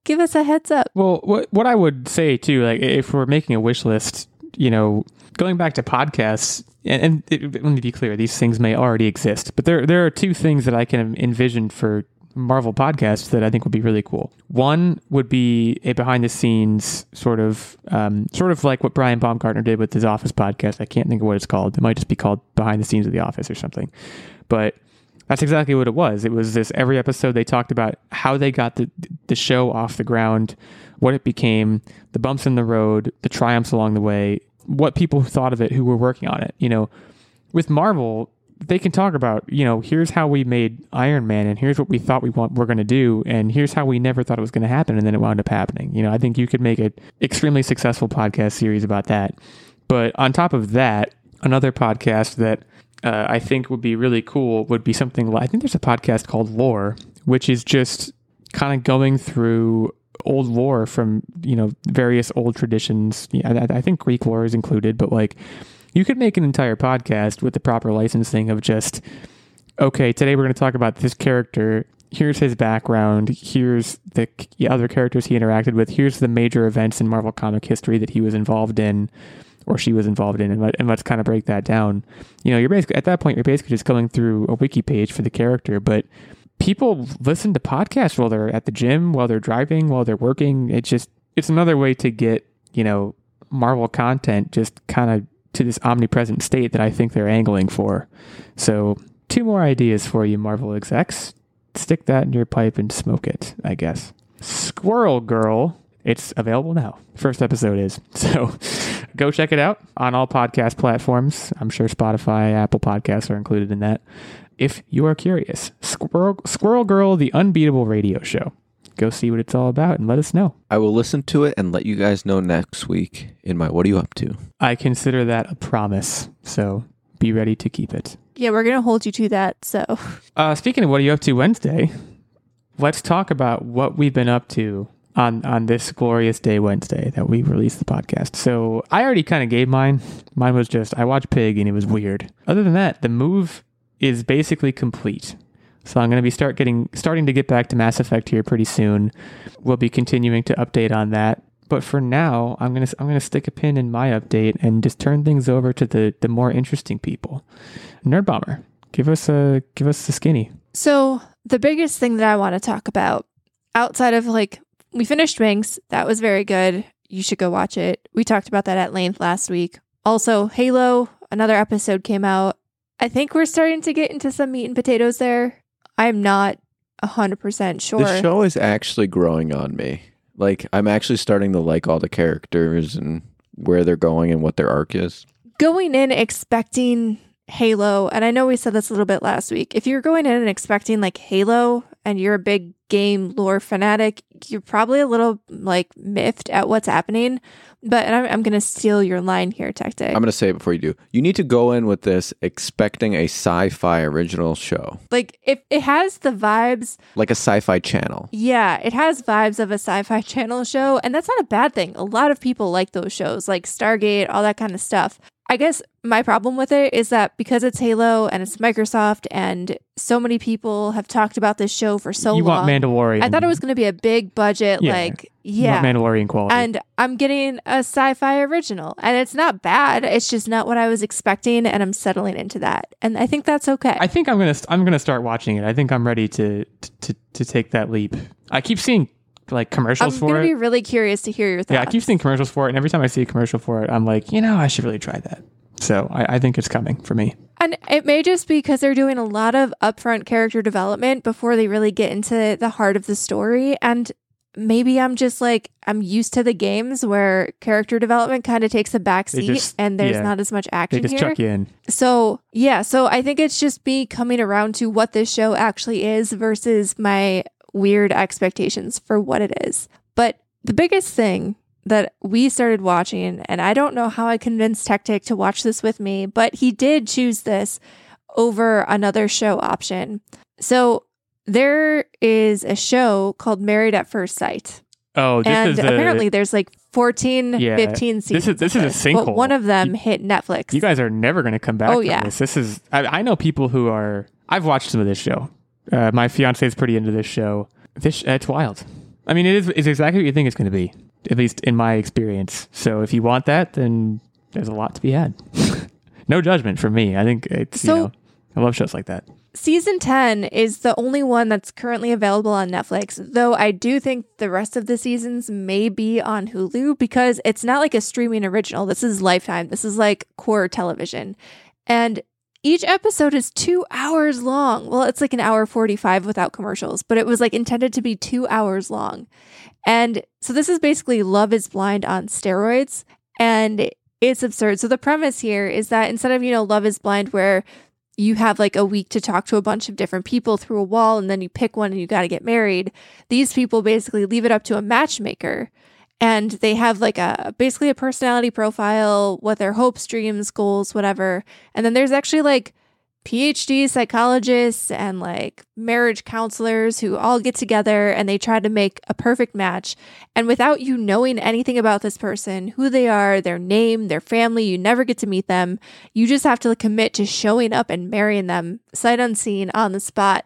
give us a heads up. Well, what what I would say too, like if we're making a wish list, you know, going back to podcasts, and, and it, let me be clear, these things may already exist, but there there are two things that I can envision for Marvel podcasts that I think would be really cool. One would be a behind the scenes sort of, um, sort of like what Brian Baumgartner did with his Office podcast. I can't think of what it's called. It might just be called Behind the Scenes of the Office or something. But that's exactly what it was. It was this every episode they talked about how they got the the show off the ground, what it became, the bumps in the road, the triumphs along the way, what people thought of it who were working on it. You know, with Marvel, they can talk about, you know, here's how we made Iron Man and here's what we thought we want we're going to do and here's how we never thought it was going to happen and then it wound up happening. You know, I think you could make an extremely successful podcast series about that. But on top of that, another podcast that uh, I think would be really cool would be something like I think there's a podcast called Lore, which is just kind of going through old lore from you know various old traditions. Yeah, I, I think Greek lore is included, but like you could make an entire podcast with the proper licensing of just okay, today we're going to talk about this character. Here's his background. Here's the other characters he interacted with. Here's the major events in Marvel comic history that he was involved in or she was involved in, and, let, let's kind of break that down. You know, you're basically at that point, you're basically just going through a wiki page for the character, but people listen to podcasts while they're at the gym, while they're driving, while they're working. It's just it's another way to get you know Marvel content just kind of to this omnipresent state that I think they're angling for. So two more ideas for you, Marvel execs. Stick that in your pipe and smoke it, I guess. Squirrel Girl. It's available now. First episode is. So go check it out on all podcast platforms. I'm sure Spotify, Apple Podcasts are included in that. If you are curious, Squirrel, Squirrel Girl, the unbeatable radio show. Go see what it's all about and let us know. I will listen to it and let you guys know next week in my What Are You Up To? I consider that a promise. So be ready to keep it. Yeah, we're going to hold you to that. So, uh, speaking of What Are You Up To Wednesday, let's talk about what we've been up to on on this glorious day Wednesday that we released the podcast. So I already kind of gave mine. Mine was just I watched Pig and it was weird. Other than that, the move is basically complete. So I'm going to be start getting starting to get back to Mass Effect here pretty soon. We'll be continuing to update on that. But for now, I'm gonna I'm gonna stick a pin in my update and just turn things over to the the more interesting people. Nerd Bomber, give us a give us the skinny. So the biggest thing that I want to talk about outside of like we finished Wings, That was very good. You should go watch it. We talked about that at length last week. Also, Halo, another episode came out. I think we're starting to get into some meat and potatoes there. I'm not 100% sure. The show is actually growing on me. Like, I'm actually starting to like all the characters and where they're going and what their arc is. Going in expecting Halo, and I know we said this a little bit last week. If you're going in and expecting like Halo and you're a big game lore fanatic, you're probably a little like miffed at what's happening. But I'm, I'm going to steal your line here, Tactic. I'm going to say it before you do. You need to go in with this expecting a sci fi original show. Like, if it has the vibes, like a sci fi channel. Yeah, it has vibes of a sci fi channel show. And that's not a bad thing. A lot of people like those shows, like Stargate, all that kind of stuff. I guess my problem with it is that because it's Halo and it's Microsoft and so many people have talked about this show for so you long. want Mandalorian. I thought it was going to be a big budget, Yeah. like You yeah. Mandalorian quality. And I'm getting a sci-fi original, and it's not bad. It's just not what I was expecting, and I'm settling into that, and I think that's okay. I think I'm gonna I'm gonna start watching it. I think I'm ready to to to take that leap. I keep seeing like commercials I'm for going to it. be really curious to hear your thoughts. yeah, I keep seeing commercials for it, and every time I see a commercial for it, I'm like, you know, I should really try that. So I, I think it's coming for me. And it may just be because they're doing a lot of upfront character development before they really get into the heart of the story. And maybe I'm just like I'm used to the games where character development kind of takes a back They seat just- and there's yeah. not as much They action just here. chuck you in. So, yeah, so I think it's just me coming around to what this show actually is versus my weird expectations for what it is. But the biggest thing that we started watching, and I don't know how I convinced Tactic to watch this with me, but he did choose this over another show option. So, there is a show called Married at First Sight. Oh, this and is a, apparently there's like 14, Yeah, 15 seasons. this of is a But sinkhole. one of them hit Netflix. You guys are never going to come back Oh, yeah. this. This is I, I know people who are. I've watched some of this show. Uh, my fiance is pretty into this show. This it's wild. I mean, it is it's exactly what you think it's going to be, at least in my experience. So if you want that, then there's a lot to be had. no judgment from me. I think it's So- you know I love shows like that. Season 10 is the only one that's currently available on Netflix, though I do think the rest of the seasons may be on Hulu because it's not like a streaming original. This is Lifetime. This is like core television. And each episode is two hours long. Well, it's like an hour 45 without commercials, but it was like intended to be two hours long. And so this is basically Love is Blind on steroids. And it's absurd. So the premise here is that instead of, you know, Love is Blind, where you have like a week to talk to a bunch of different people through a wall and then you pick one and you got to get married. These people basically leave it up to a matchmaker and they have like a basically a personality profile, what their hopes, dreams, goals, whatever. And then there's actually like PhD psychologists and like marriage counselors who all get together and they try to make a perfect match. And without you knowing anything about this person, who they are, their name, their family, you never get to meet them. You just have to commit to showing up and marrying them sight unseen on the spot.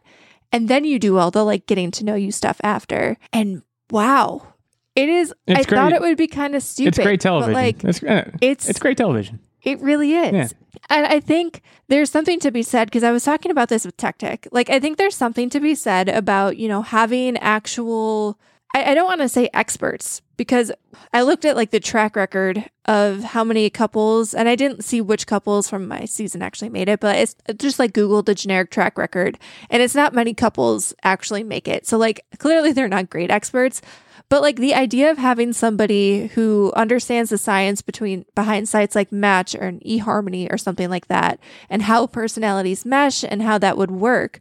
And then you do all the like getting to know you stuff after. And wow, it is. It's I thought it would be kind of stupid. It's great television. But like, it's, uh, it's it's great television. it really is. Yeah. And I think there's something to be said because I was talking about this with Tech Tech. Like, I think there's something to be said about, you know, having actual, I, I don't want to say experts because I looked at like the track record of how many couples, and I didn't see which couples from my season actually made it, but it's just like Google the generic track record, and it's not many couples actually make it. So, like, clearly they're not great experts. But like the idea of having somebody who understands the science between behind sites like Match or an eHarmony or something like that, and how personalities mesh and how that would work,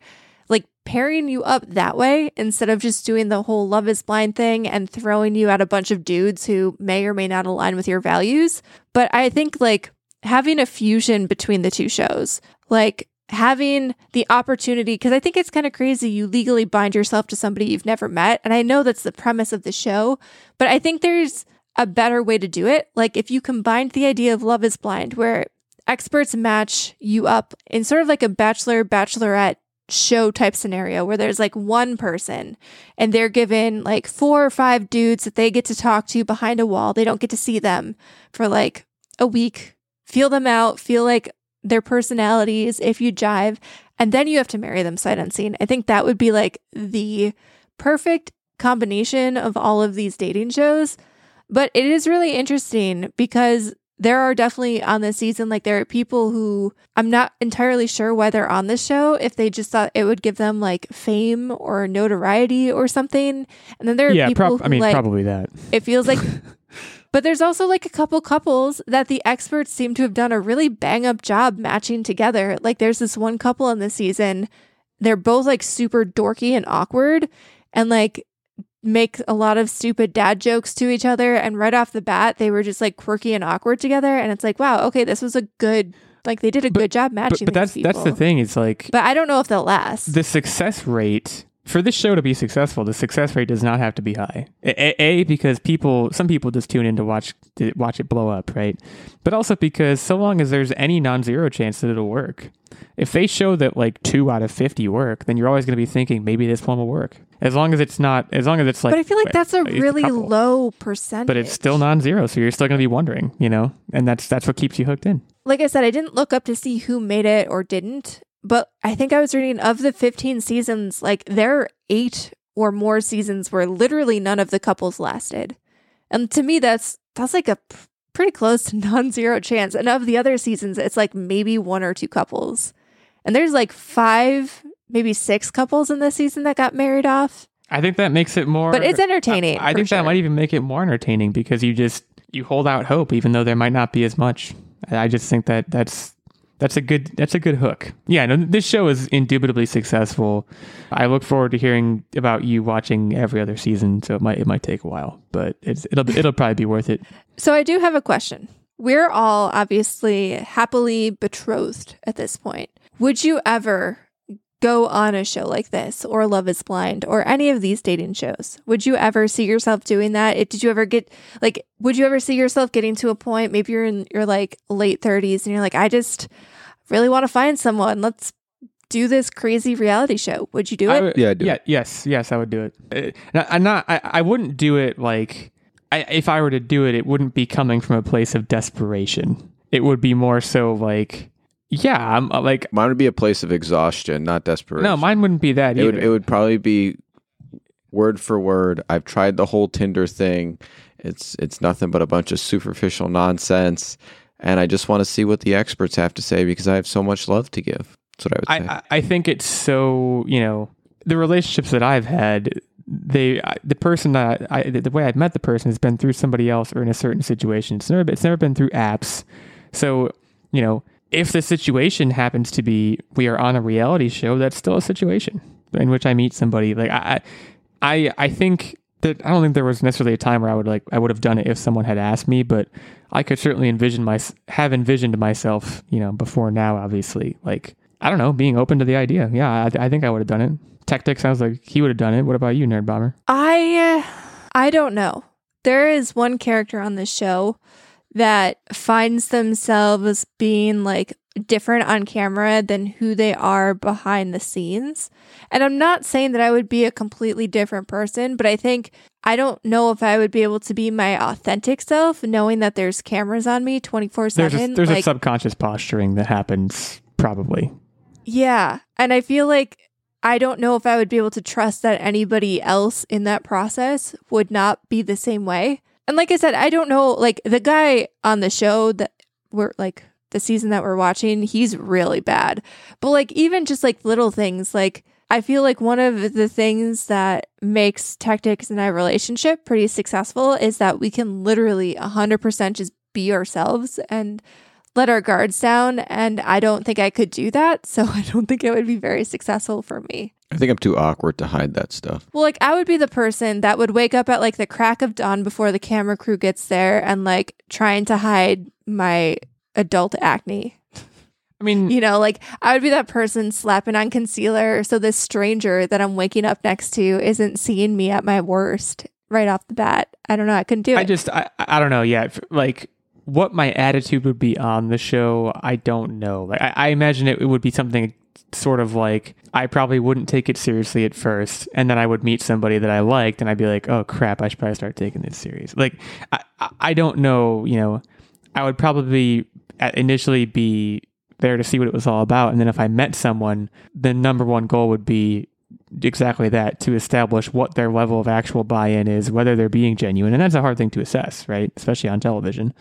like pairing you up that way instead of just doing the whole love is blind thing and throwing you at a bunch of dudes who may or may not align with your values. But I think like having a fusion between the two shows, like having the opportunity because I think it's kind of crazy you legally bind yourself to somebody you've never met and I know that's the premise of the show but I think there's a better way to do it. Like if you combined the idea of love is blind where experts match you up in sort of like a bachelor bachelorette show type scenario where there's like one person and they're given like four or five dudes that they get to talk to behind a wall. They don't get to see them for like a week feel them out feel like their personalities if you jive and then you have to marry them sight unseen. I think that would be like the perfect combination of all of these dating shows. But it is really interesting because there are definitely on this season like there are people who i'm not entirely sure why they're on this show if they just thought it would give them like fame or notoriety or something. And then there are Yeah, people prob- who I mean, like probably that. it feels like but there's also like a couple couples that the experts seem to have done a really bang up job matching together. Like there's this one couple in the season. They're both like super dorky and awkward and like make a lot of stupid dad jokes to each other and right off the bat they were just like quirky and awkward together and it's like wow, okay, this was a good like they did a But- good job matching but that's these that's the thing. It's like But I don't know if they'll last. the success rate for this show to be successful, the success rate does not have to be high. A, A- A, because people, some people just tune in to watch to watch it blow up, right? But also because so long as there's any non-zero chance that it'll work, if they show that like two out of fifty work, then you're always going to be thinking maybe this one will work. As long as it's not, as long as it's like. but I feel like that's a really couple. low percentage. But it's still non-zero, so you're still going to be wondering, you know, and that's that's what keeps you hooked in. like I said, I didn't look up to see who made it or didn't, but I think I was reading of the 15 seasons, like there are eight or more seasons where literally none of the couples lasted. And to me, that's that's like a p- pretty close to non-zero chance. And of the other seasons, it's like maybe one or two couples. And there's like five, maybe six couples in this season that got married off. I think that makes it more. But it's entertaining. I, I think sure. that might even make it more entertaining because you just you hold out hope even though there might not be as much. I just think that that's that's a good that's a good hook. Yeah, no, this show is indubitably successful. I look forward to hearing about you watching every other season. So it might it might take a while, but it'll it'll probably be worth it. So I do have a question. We're all obviously happily betrothed at this point. Would you ever go on a show like this or Love is Blind or any of these dating shows? Would you ever see yourself doing that? Did you ever get like would you ever see yourself getting to a point maybe you're in your like late 30s and you're like I just really want to find someone. Let's do this crazy reality show. Would you do I it? would- Yeah, I'd do yeah, it. yes, yes, I would do it. Uh, I'm not. I, I wouldn't do it like. I, if I were to do it, it wouldn't be coming from a place of desperation. It would be more so like, yeah, I'm uh, like, Mine would be a place of exhaustion, not desperation. no, mine wouldn't be that it either. would it would probably be word for word. I've tried the whole Tinder thing. It's it's nothing but a bunch of superficial nonsense, and I just want to see what the experts have to say because I have so much love to give. That's what I would say. I, I think it's so you know the relationships that I've had. They the person that I the way I've met the person has been through somebody else or in a certain situation. It's never it's never been through apps. So you know if the situation happens to be we are on a reality show, that's still a situation in which I meet somebody. Like I I I think that I don't think there was necessarily a time where I would like I would have done it if someone had asked me, but I could certainly envision my have envisioned myself, you know, before now. Obviously, like I don't know, being open to the idea. Yeah, I, I think I would have done it. Tactic sounds like he would have done it. What about you, Nerd Bomber? I I don't know. There is one character on this show that finds themselves being like different on camera than who they are behind the scenes. And I'm not saying that I would be a completely different person, but I think I don't know if I would be able to be my authentic self knowing that there's cameras on me 24/7. There's a, there's like a subconscious posturing that happens probably. Yeah. And I feel like I don't know if I would be able to trust that anybody else in that process would not be the same way. And like I said, I don't know, like the guy on the show that we're like the season that we're watching, he's really bad. But like even just like little things, like I feel like one of the things that makes Tactics and I relationship pretty successful is that we can literally 100% just be ourselves and let our guards down. And I don't think I could do that. So I don't think it would be very successful for me. I think I'm too awkward to hide that stuff. Well, like I would be the person that would wake up at like the crack of dawn before the camera crew gets there and like trying to hide my adult acne. I mean, You know, like I would be that person slapping on concealer so this stranger that I'm waking up next to isn't seeing me at my worst right off the bat. I don't know. I couldn't do it. I just I I don't know yet. Like what my attitude would be on the show, I don't know. Like I, I imagine it, it would be something sort of like I probably wouldn't take it seriously at first, and then I would meet somebody that I liked, and I'd be like, oh crap, I should probably start taking this serious. Like I I- don't know. You know, I would probably uh, initially be there to see what it was all about, and then if I met someone, the number one goal would be exactly that to establish what their level of actual buy-in is whether they're being genuine and that's a hard thing to assess right? Especially on television.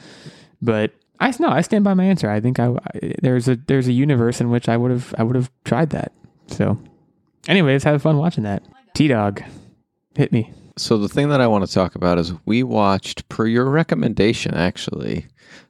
But i no i stand by my answer. I think I, I there's a there's a universe in which i would have i would have tried that. So anyways have fun watching that. T-dog hit me. So the thing that I want to talk about is we watched per your recommendation actually,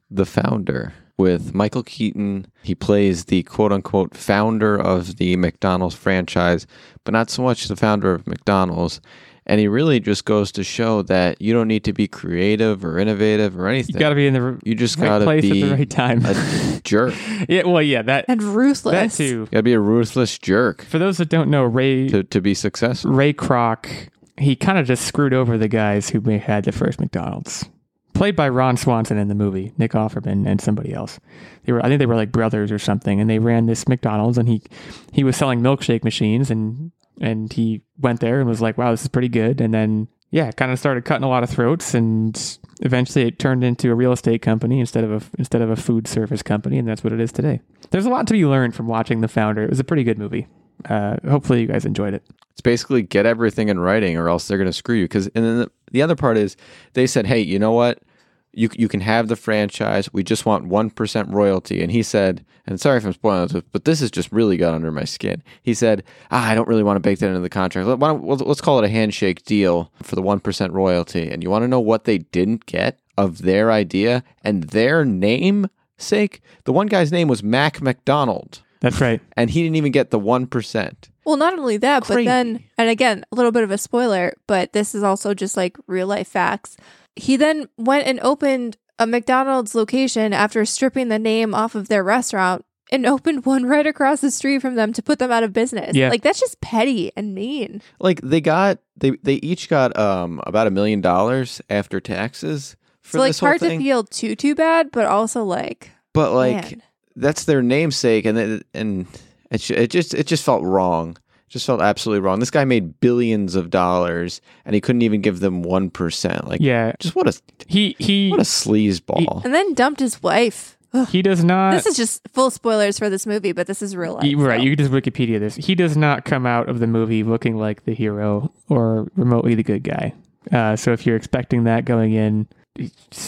The Founder with Michael Keaton. He plays the quote unquote founder of the McDonald's franchise, but not so much the founder of McDonald's. And he really just goes to show that you don't need to be creative or innovative or anything. you anything. got to be in the r- You just right gotta place be at the right time a jerk. yeah well yeah that and ruthless. that too You gotta be a ruthless jerk for those that don't know ray to, to be successful. Ray Kroc, he kind of just screwed over the guys who had the first McDonald's. Played by Ron Swanson in the movie, Nick Offerman and somebody else. They were, I think they were like brothers or something, and they ran this McDonald's, and he he was selling milkshake machines, and and he went there and was like, "Wow, this is pretty good," and then yeah, kind of started cutting a lot of throats, and eventually it turned into a real estate company instead of a instead of a food service company, and that's what it is today. There's a lot to be learned from watching The Founder. It was a pretty good movie. Uh, hopefully, you guys enjoyed it. It's basically get everything in writing or else they're going to screw you. Because and then the, the other part is they said, hey, you know what? you you can have the franchise. We just want one percent royalty." And he said, "And sorry if I'm spoiling this, but this has just really got under my skin." He said, ah, "I don't really want to bake that into the contract. Let, let's- let's call it a handshake deal for the one percent royalty." And you want to know what they didn't get of their idea and their name sake? The one guy's name was Mac McDonald, That's right. and he didn't even get the one percent. Well, not only that, but then, and again, a little bit of a spoiler, but this is also just like real life facts. He then went and opened a McDonald's location after stripping the name off of their restaurant and opened one right across the street from them to put them out of business. Yeah. Like, that's just petty and mean. like they got they they each got um about a million dollars after taxes for So, like, this whole hard to feel too, too bad, but also like, but like man. that's their namesake, and it, and it ju- it just it just felt wrong. It just felt absolutely wrong. This guy made billions of dollars, and he couldn't even give them one percent. Like, Yeah. just what a He he what a sleazeball. And then dumped his wife. Ugh. he does not This is just full spoilers for this movie, but this is real life. You- right, so. you can just Wikipedia this. He does not come out of the movie looking like the hero or remotely the good guy. Uh, so if you're expecting that going in,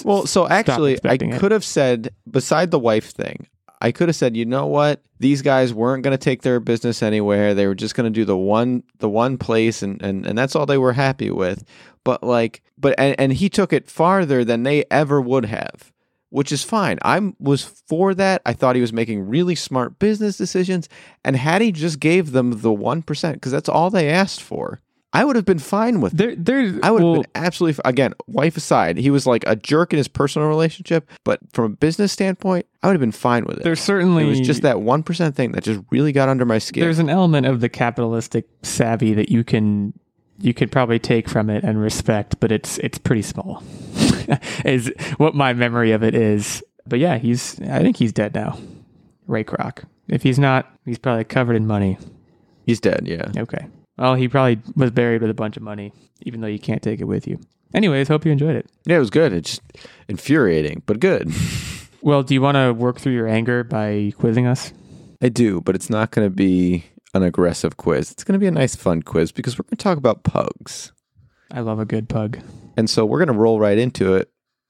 Well, so actually, I expecting it. could have said, beside the wife thing, I could have said, you know what? These guys weren't going to take their business anywhere. They were just going to do the one, the one place, and and and that's all they were happy with. But like, but and, and he took it farther than they ever would have, which is fine. I was for that. I thought he was making really smart business decisions, and had he just gave them the one percent, because that's all they asked for, I would have been fine with. it. there, there's I would well, have been absolutely f- again, wife aside, he was like a jerk in his personal relationship, but from a business standpoint, I would have been fine with it. there's certainly it was just that one percent thing that just really got under my skin. there's an element of the capitalistic savvy that you can you could probably take from it and respect, but it's it's pretty small. is what my memory of it is. But yeah, he's I think he's dead now. Ray Kroc. If he's not, he's probably covered in money. He's dead. Yeah. Okay. Well, he probably was buried with a bunch of money, even though you can't take it with you. Anyways, hope you enjoyed it. Yeah, it was good. It's just infuriating, but good. Well, do you want to work through your anger by quizzing us? I do, but it's not going to be an aggressive quiz. It's going to be a nice, fun quiz because we're going to talk about pugs. I love a good pug. And so we're going to roll right into it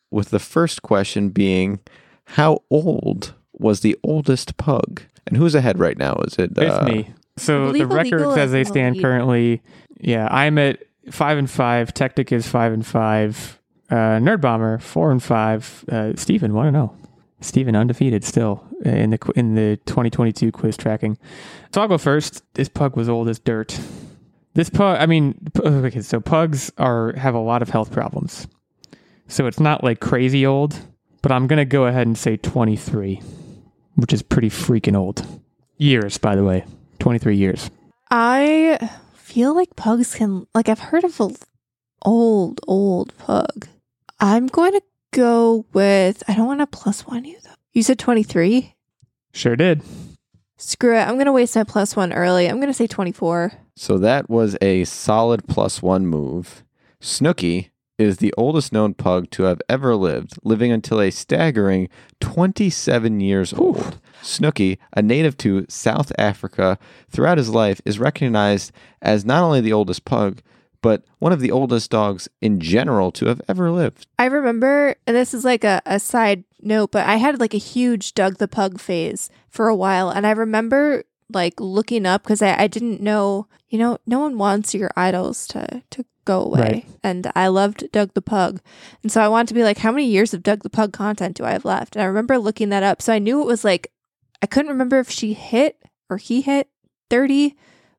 with the first question being How old was the oldest pug? And who's ahead right now? Is it It's uh, me. So the records as they stand currently, yeah, I'm at five and five. Tactic is five and five. Uh, Nerd Bomber four and five. Uh, Stephen, one and zero. Stephen undefeated still in the in the 2022 quiz tracking. So I'll go first. This pug was old as dirt. This pug, I mean, okay, so pugs are have a lot of health problems. So it's not like crazy old, but I'm gonna go ahead and say 23, which is pretty freaking old. Years, by the way, 23 years. I feel like pugs can like I've heard of a old old pug. I'm going to go with I don't want to plus one you though. You said 23? Sure did. Screw it. I'm going to waste my plus one early. I'm going to say 24. So that was a solid plus one move. Snooky is the oldest known pug to have ever lived, living until a staggering 27 years old. Snooky, a native to South Africa, throughout his life is recognized as not only the oldest pug, but one of the oldest dogs in general to have ever lived. I remember, and this is like a, a side note, but I had like a huge Doug the Pug phase for a while. And I remember like looking up because I, I didn't know, you know, no one wants your idols to, to go away. Right. And I loved Doug the Pug. And so I wanted to be like, how many years of Doug the Pug content do I have left? And I remember looking that up. So I knew it was like, I couldn't remember if she hit or he hit 30,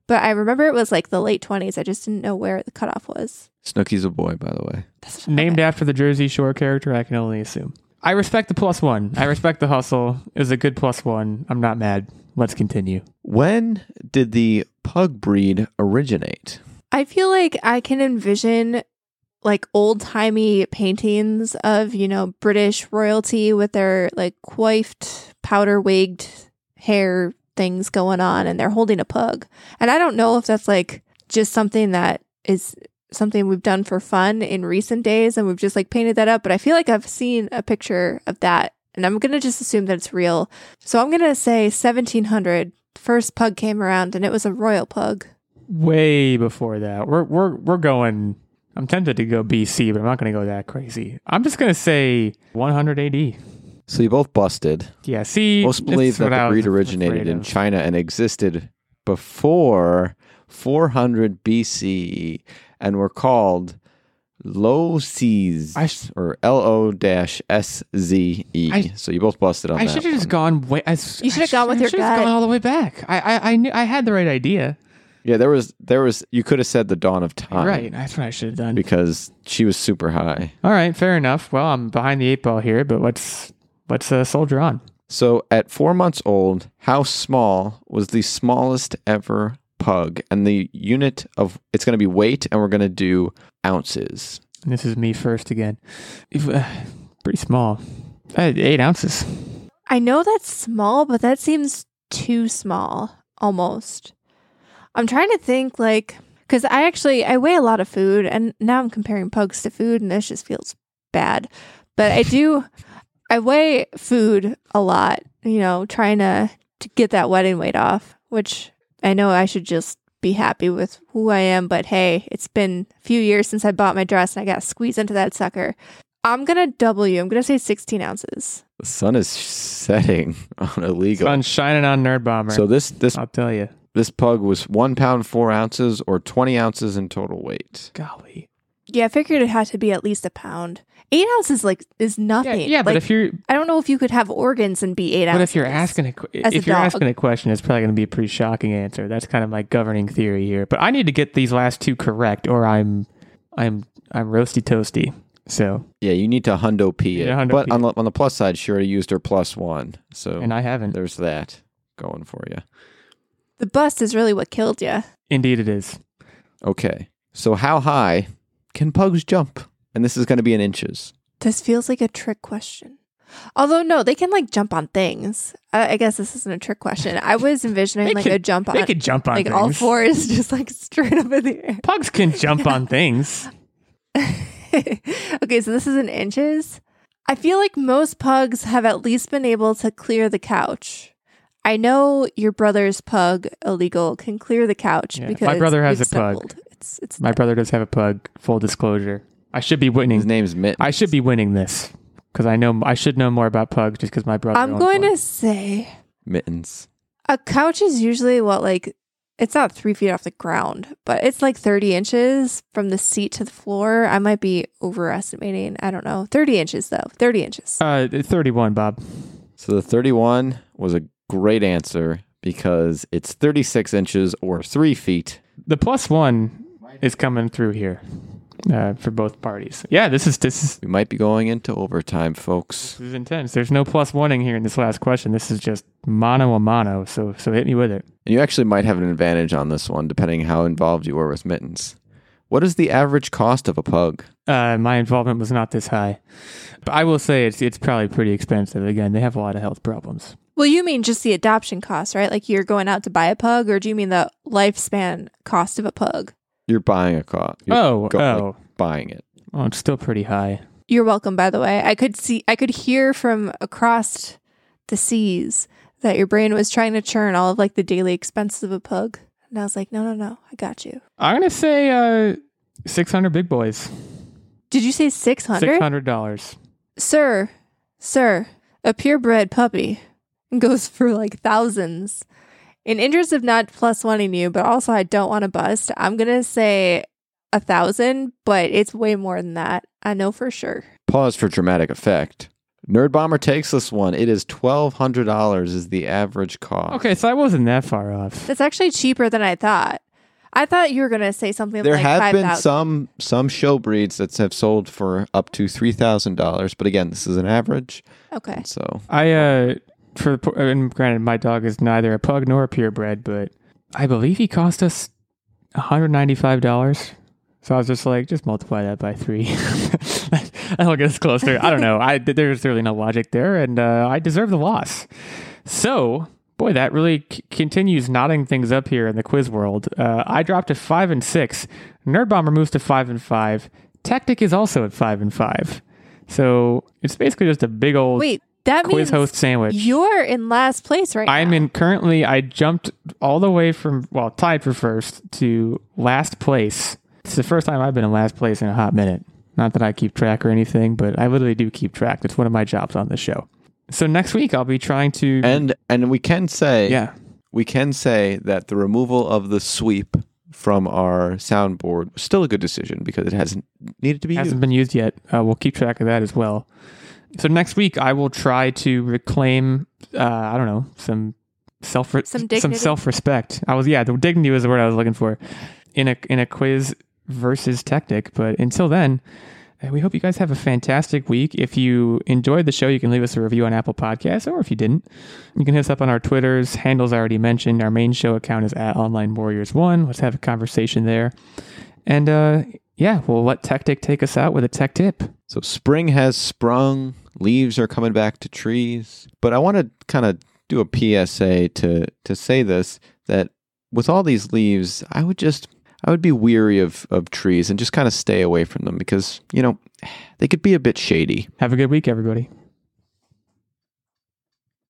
but I remember it was like the late 20s. I just didn't know where the cutoff was. Snooky's a boy, by the way. That's Named after the Jersey Shore character, I can only assume. I respect the plus one. I respect the hustle. It was a good plus one. I'm not mad. Let's continue. When did the pug breed originate? I feel like I can envision like old timey paintings of, you know, British royalty with their like coiffed, powder wigged hair things going on and they're holding a pug. And I don't know if that's like just something that is something we've done for fun in recent days and we've just like painted that up, but I feel like I've seen a picture of that and I'm going to just assume that it's real. So I'm going to say 1700 first pug came around and it was a royal pug. Way before that, we're we're we're going I'm tempted to go BC, but I'm not going to go that crazy. I'm just going to say 100 AD. So you both busted. Yeah, see, Most believe that the breed originated in. China and existed before 400 BCE and were called Loces I sh- or L O dash S Z E. I- So you both busted on I that. should have just gone way. As, You should have gone with your should have gut. gone all the way back. I, I, I knew I had the right idea. Yeah, there was there was you could have said the dawn of time. Right, that's what I should have done. Because she was super high. All right, fair enough. Well, I'm behind the eight ball here, but let's let's uh, soldier on. So at four months old, how small was the smallest ever pug? And the unit of it's going to be weight, and we're going to do ounces. And this is me first again. If, uh, pretty small. Uh, eight ounces. I know that's small, but that seems too small almost. I'm trying to think like cuz I actually I weigh a lot of food and now I'm comparing pugs to food and this just feels bad. But I do I weigh food a lot, you know, trying to to get that wedding weight off, which I know I should just be happy with who I am, but hey, it's been a few years since I bought my dress and I got squeezed into that sucker. I'm gonna double you. I'm gonna say 16 ounces. The sun is setting on illegal. Sun shining on Nerd Bomber. So this this I'll tell you. This pug was one pound four ounces or twenty ounces in total weight. Golly. Yeah, I figured it had to be at least a pound. Eight ounces like is nothing. yeah but Like, if you're I don't know if you could have organs and be eight but ounces. if you're asking a que- as a if you're dog. asking a question, it's probably going to be a pretty shocking answer. That's kind of my governing theory here. But I need to get these last two correct, or I'm I'm I'm roasty toasty. So Yeah, you need to hundo p it. Yeah, hundo but P on the, on the plus side, she already used her plus one. So and I haven't. there's that going for you. The bust is really what killed you. Indeed, it is. Okay. So how high can pugs jump? And this is going to be in inches. This feels like a trick question. Although no, they can like jump on things. I, I guess this isn't a trick question. I was envisioning like can- a jump on, They could jump on like things. all fours, just like straight up in the air. Pugs can jump on things. okay, so this is in inches. I feel like most pugs have at least been able to clear the couch. I know your brother's pug illegal can clear the couch Yeah, because my brother has we've a pug. It's it's My brother does have a pug. Full disclosure. I should be winning. His name's Mitt. I should be winning this because I know I should know more about pugs just because my brother. I'm going one. to say Mittens. a couch is usually what like it's not three feet off the ground, but it's like 30 inches from the seat to the floor. I might be overestimating. I don't know. 30 inches though. 30 inches. Uh, 31, Bob. So the 31 was a great answer because it's 36 inches or three feet. The plus one is coming through here uh, for both parties. Yeah, this is this is We might be going into overtime, folks. this is intense. There's no plus oneing here in this last question. This is just mono a mono. So so hit me with it. And you actually might have an advantage on this one, depending how involved you were with mittens. What is the average cost of a pug? Uh, my involvement was not this high, but I will say it's it's probably pretty expensive. Again, they have a lot of health problems. Well, you mean just the adoption cost, right? Like you're going out to buy a pug, or do you mean the lifespan cost of a pug? You're buying a car. You're oh go- like, oh buying it. oh, it's still pretty high. You're welcome, by the way. I could see, I could hear from across the seas that your brain was trying to churn all of like the daily expenses of a pug. And I was like, no, no, no, I got you. I'm gonna say uh, six hundred big boys. Did you say 600? Six hundred dollars. Sir, sir, a purebred puppy goes for like thousands. In interest of not plus wanting you, but also I don't want to bust, I'm going to say a thousand, but it's way more than that. I know for sure. Pause for dramatic effect. Nerd Bomber takes this one. It is twelve hundred dollars is the average cost. Okay, so I wasn't that far off. That's actually cheaper than I thought. I thought you were going to say something There like have been 5,000. some some show breeds that have sold for up to three thousand dollars, but again, this is an average. Okay. So I uh for and granted my dog is neither a pug nor a purebred, but I believe he cost us $195. So I was just like, just multiply that by three. That'll get us closer. I don't know. I there's really no logic there, and uh, I deserve the loss. So, boy, that really c- continues knotting things up here in the quiz world. Uh, I dropped to five and six. Nerd Bomber moves to five and five. Tactic is also at five and five. So it's basically just a big old Wait, that quiz means host sandwich. you're in last place right now. I'm now. in currently. I jumped all the way from well tied for first to last place It's the first time I've been in last place in a hot minute. Not that I keep track or anything, but I literally do keep track. It's one of my jobs on this show. So next week I'll be trying to And and we can say yeah. we can say that the removal of the sweep from our soundboard was still a good decision because it hasn't needed to be hasn't used. been used yet. Uh, we'll keep track of that as well. So next week I will try to reclaim uh, I don't know some self some some self respect I was yeah the dignity was the word I was looking for in a in a quiz versus tactic. But until then, uh, we hope you guys have a fantastic week. If you enjoyed the show, you can leave us a review on Apple Podcasts, or if you didn't, you can hit us up on our Twitters. Handles I already mentioned. Our main show account is at Online Warriors One. Let's have a conversation there. And uh, yeah, we'll let Tactic take us out with a tech tip. So spring has sprung, leaves are coming back to trees. But I want to kind of do a PSA to to say this that with all these leaves, I would just I would be weary of of trees and just kind of stay away from them because, you know, they could be a bit shady. Have a good week, everybody.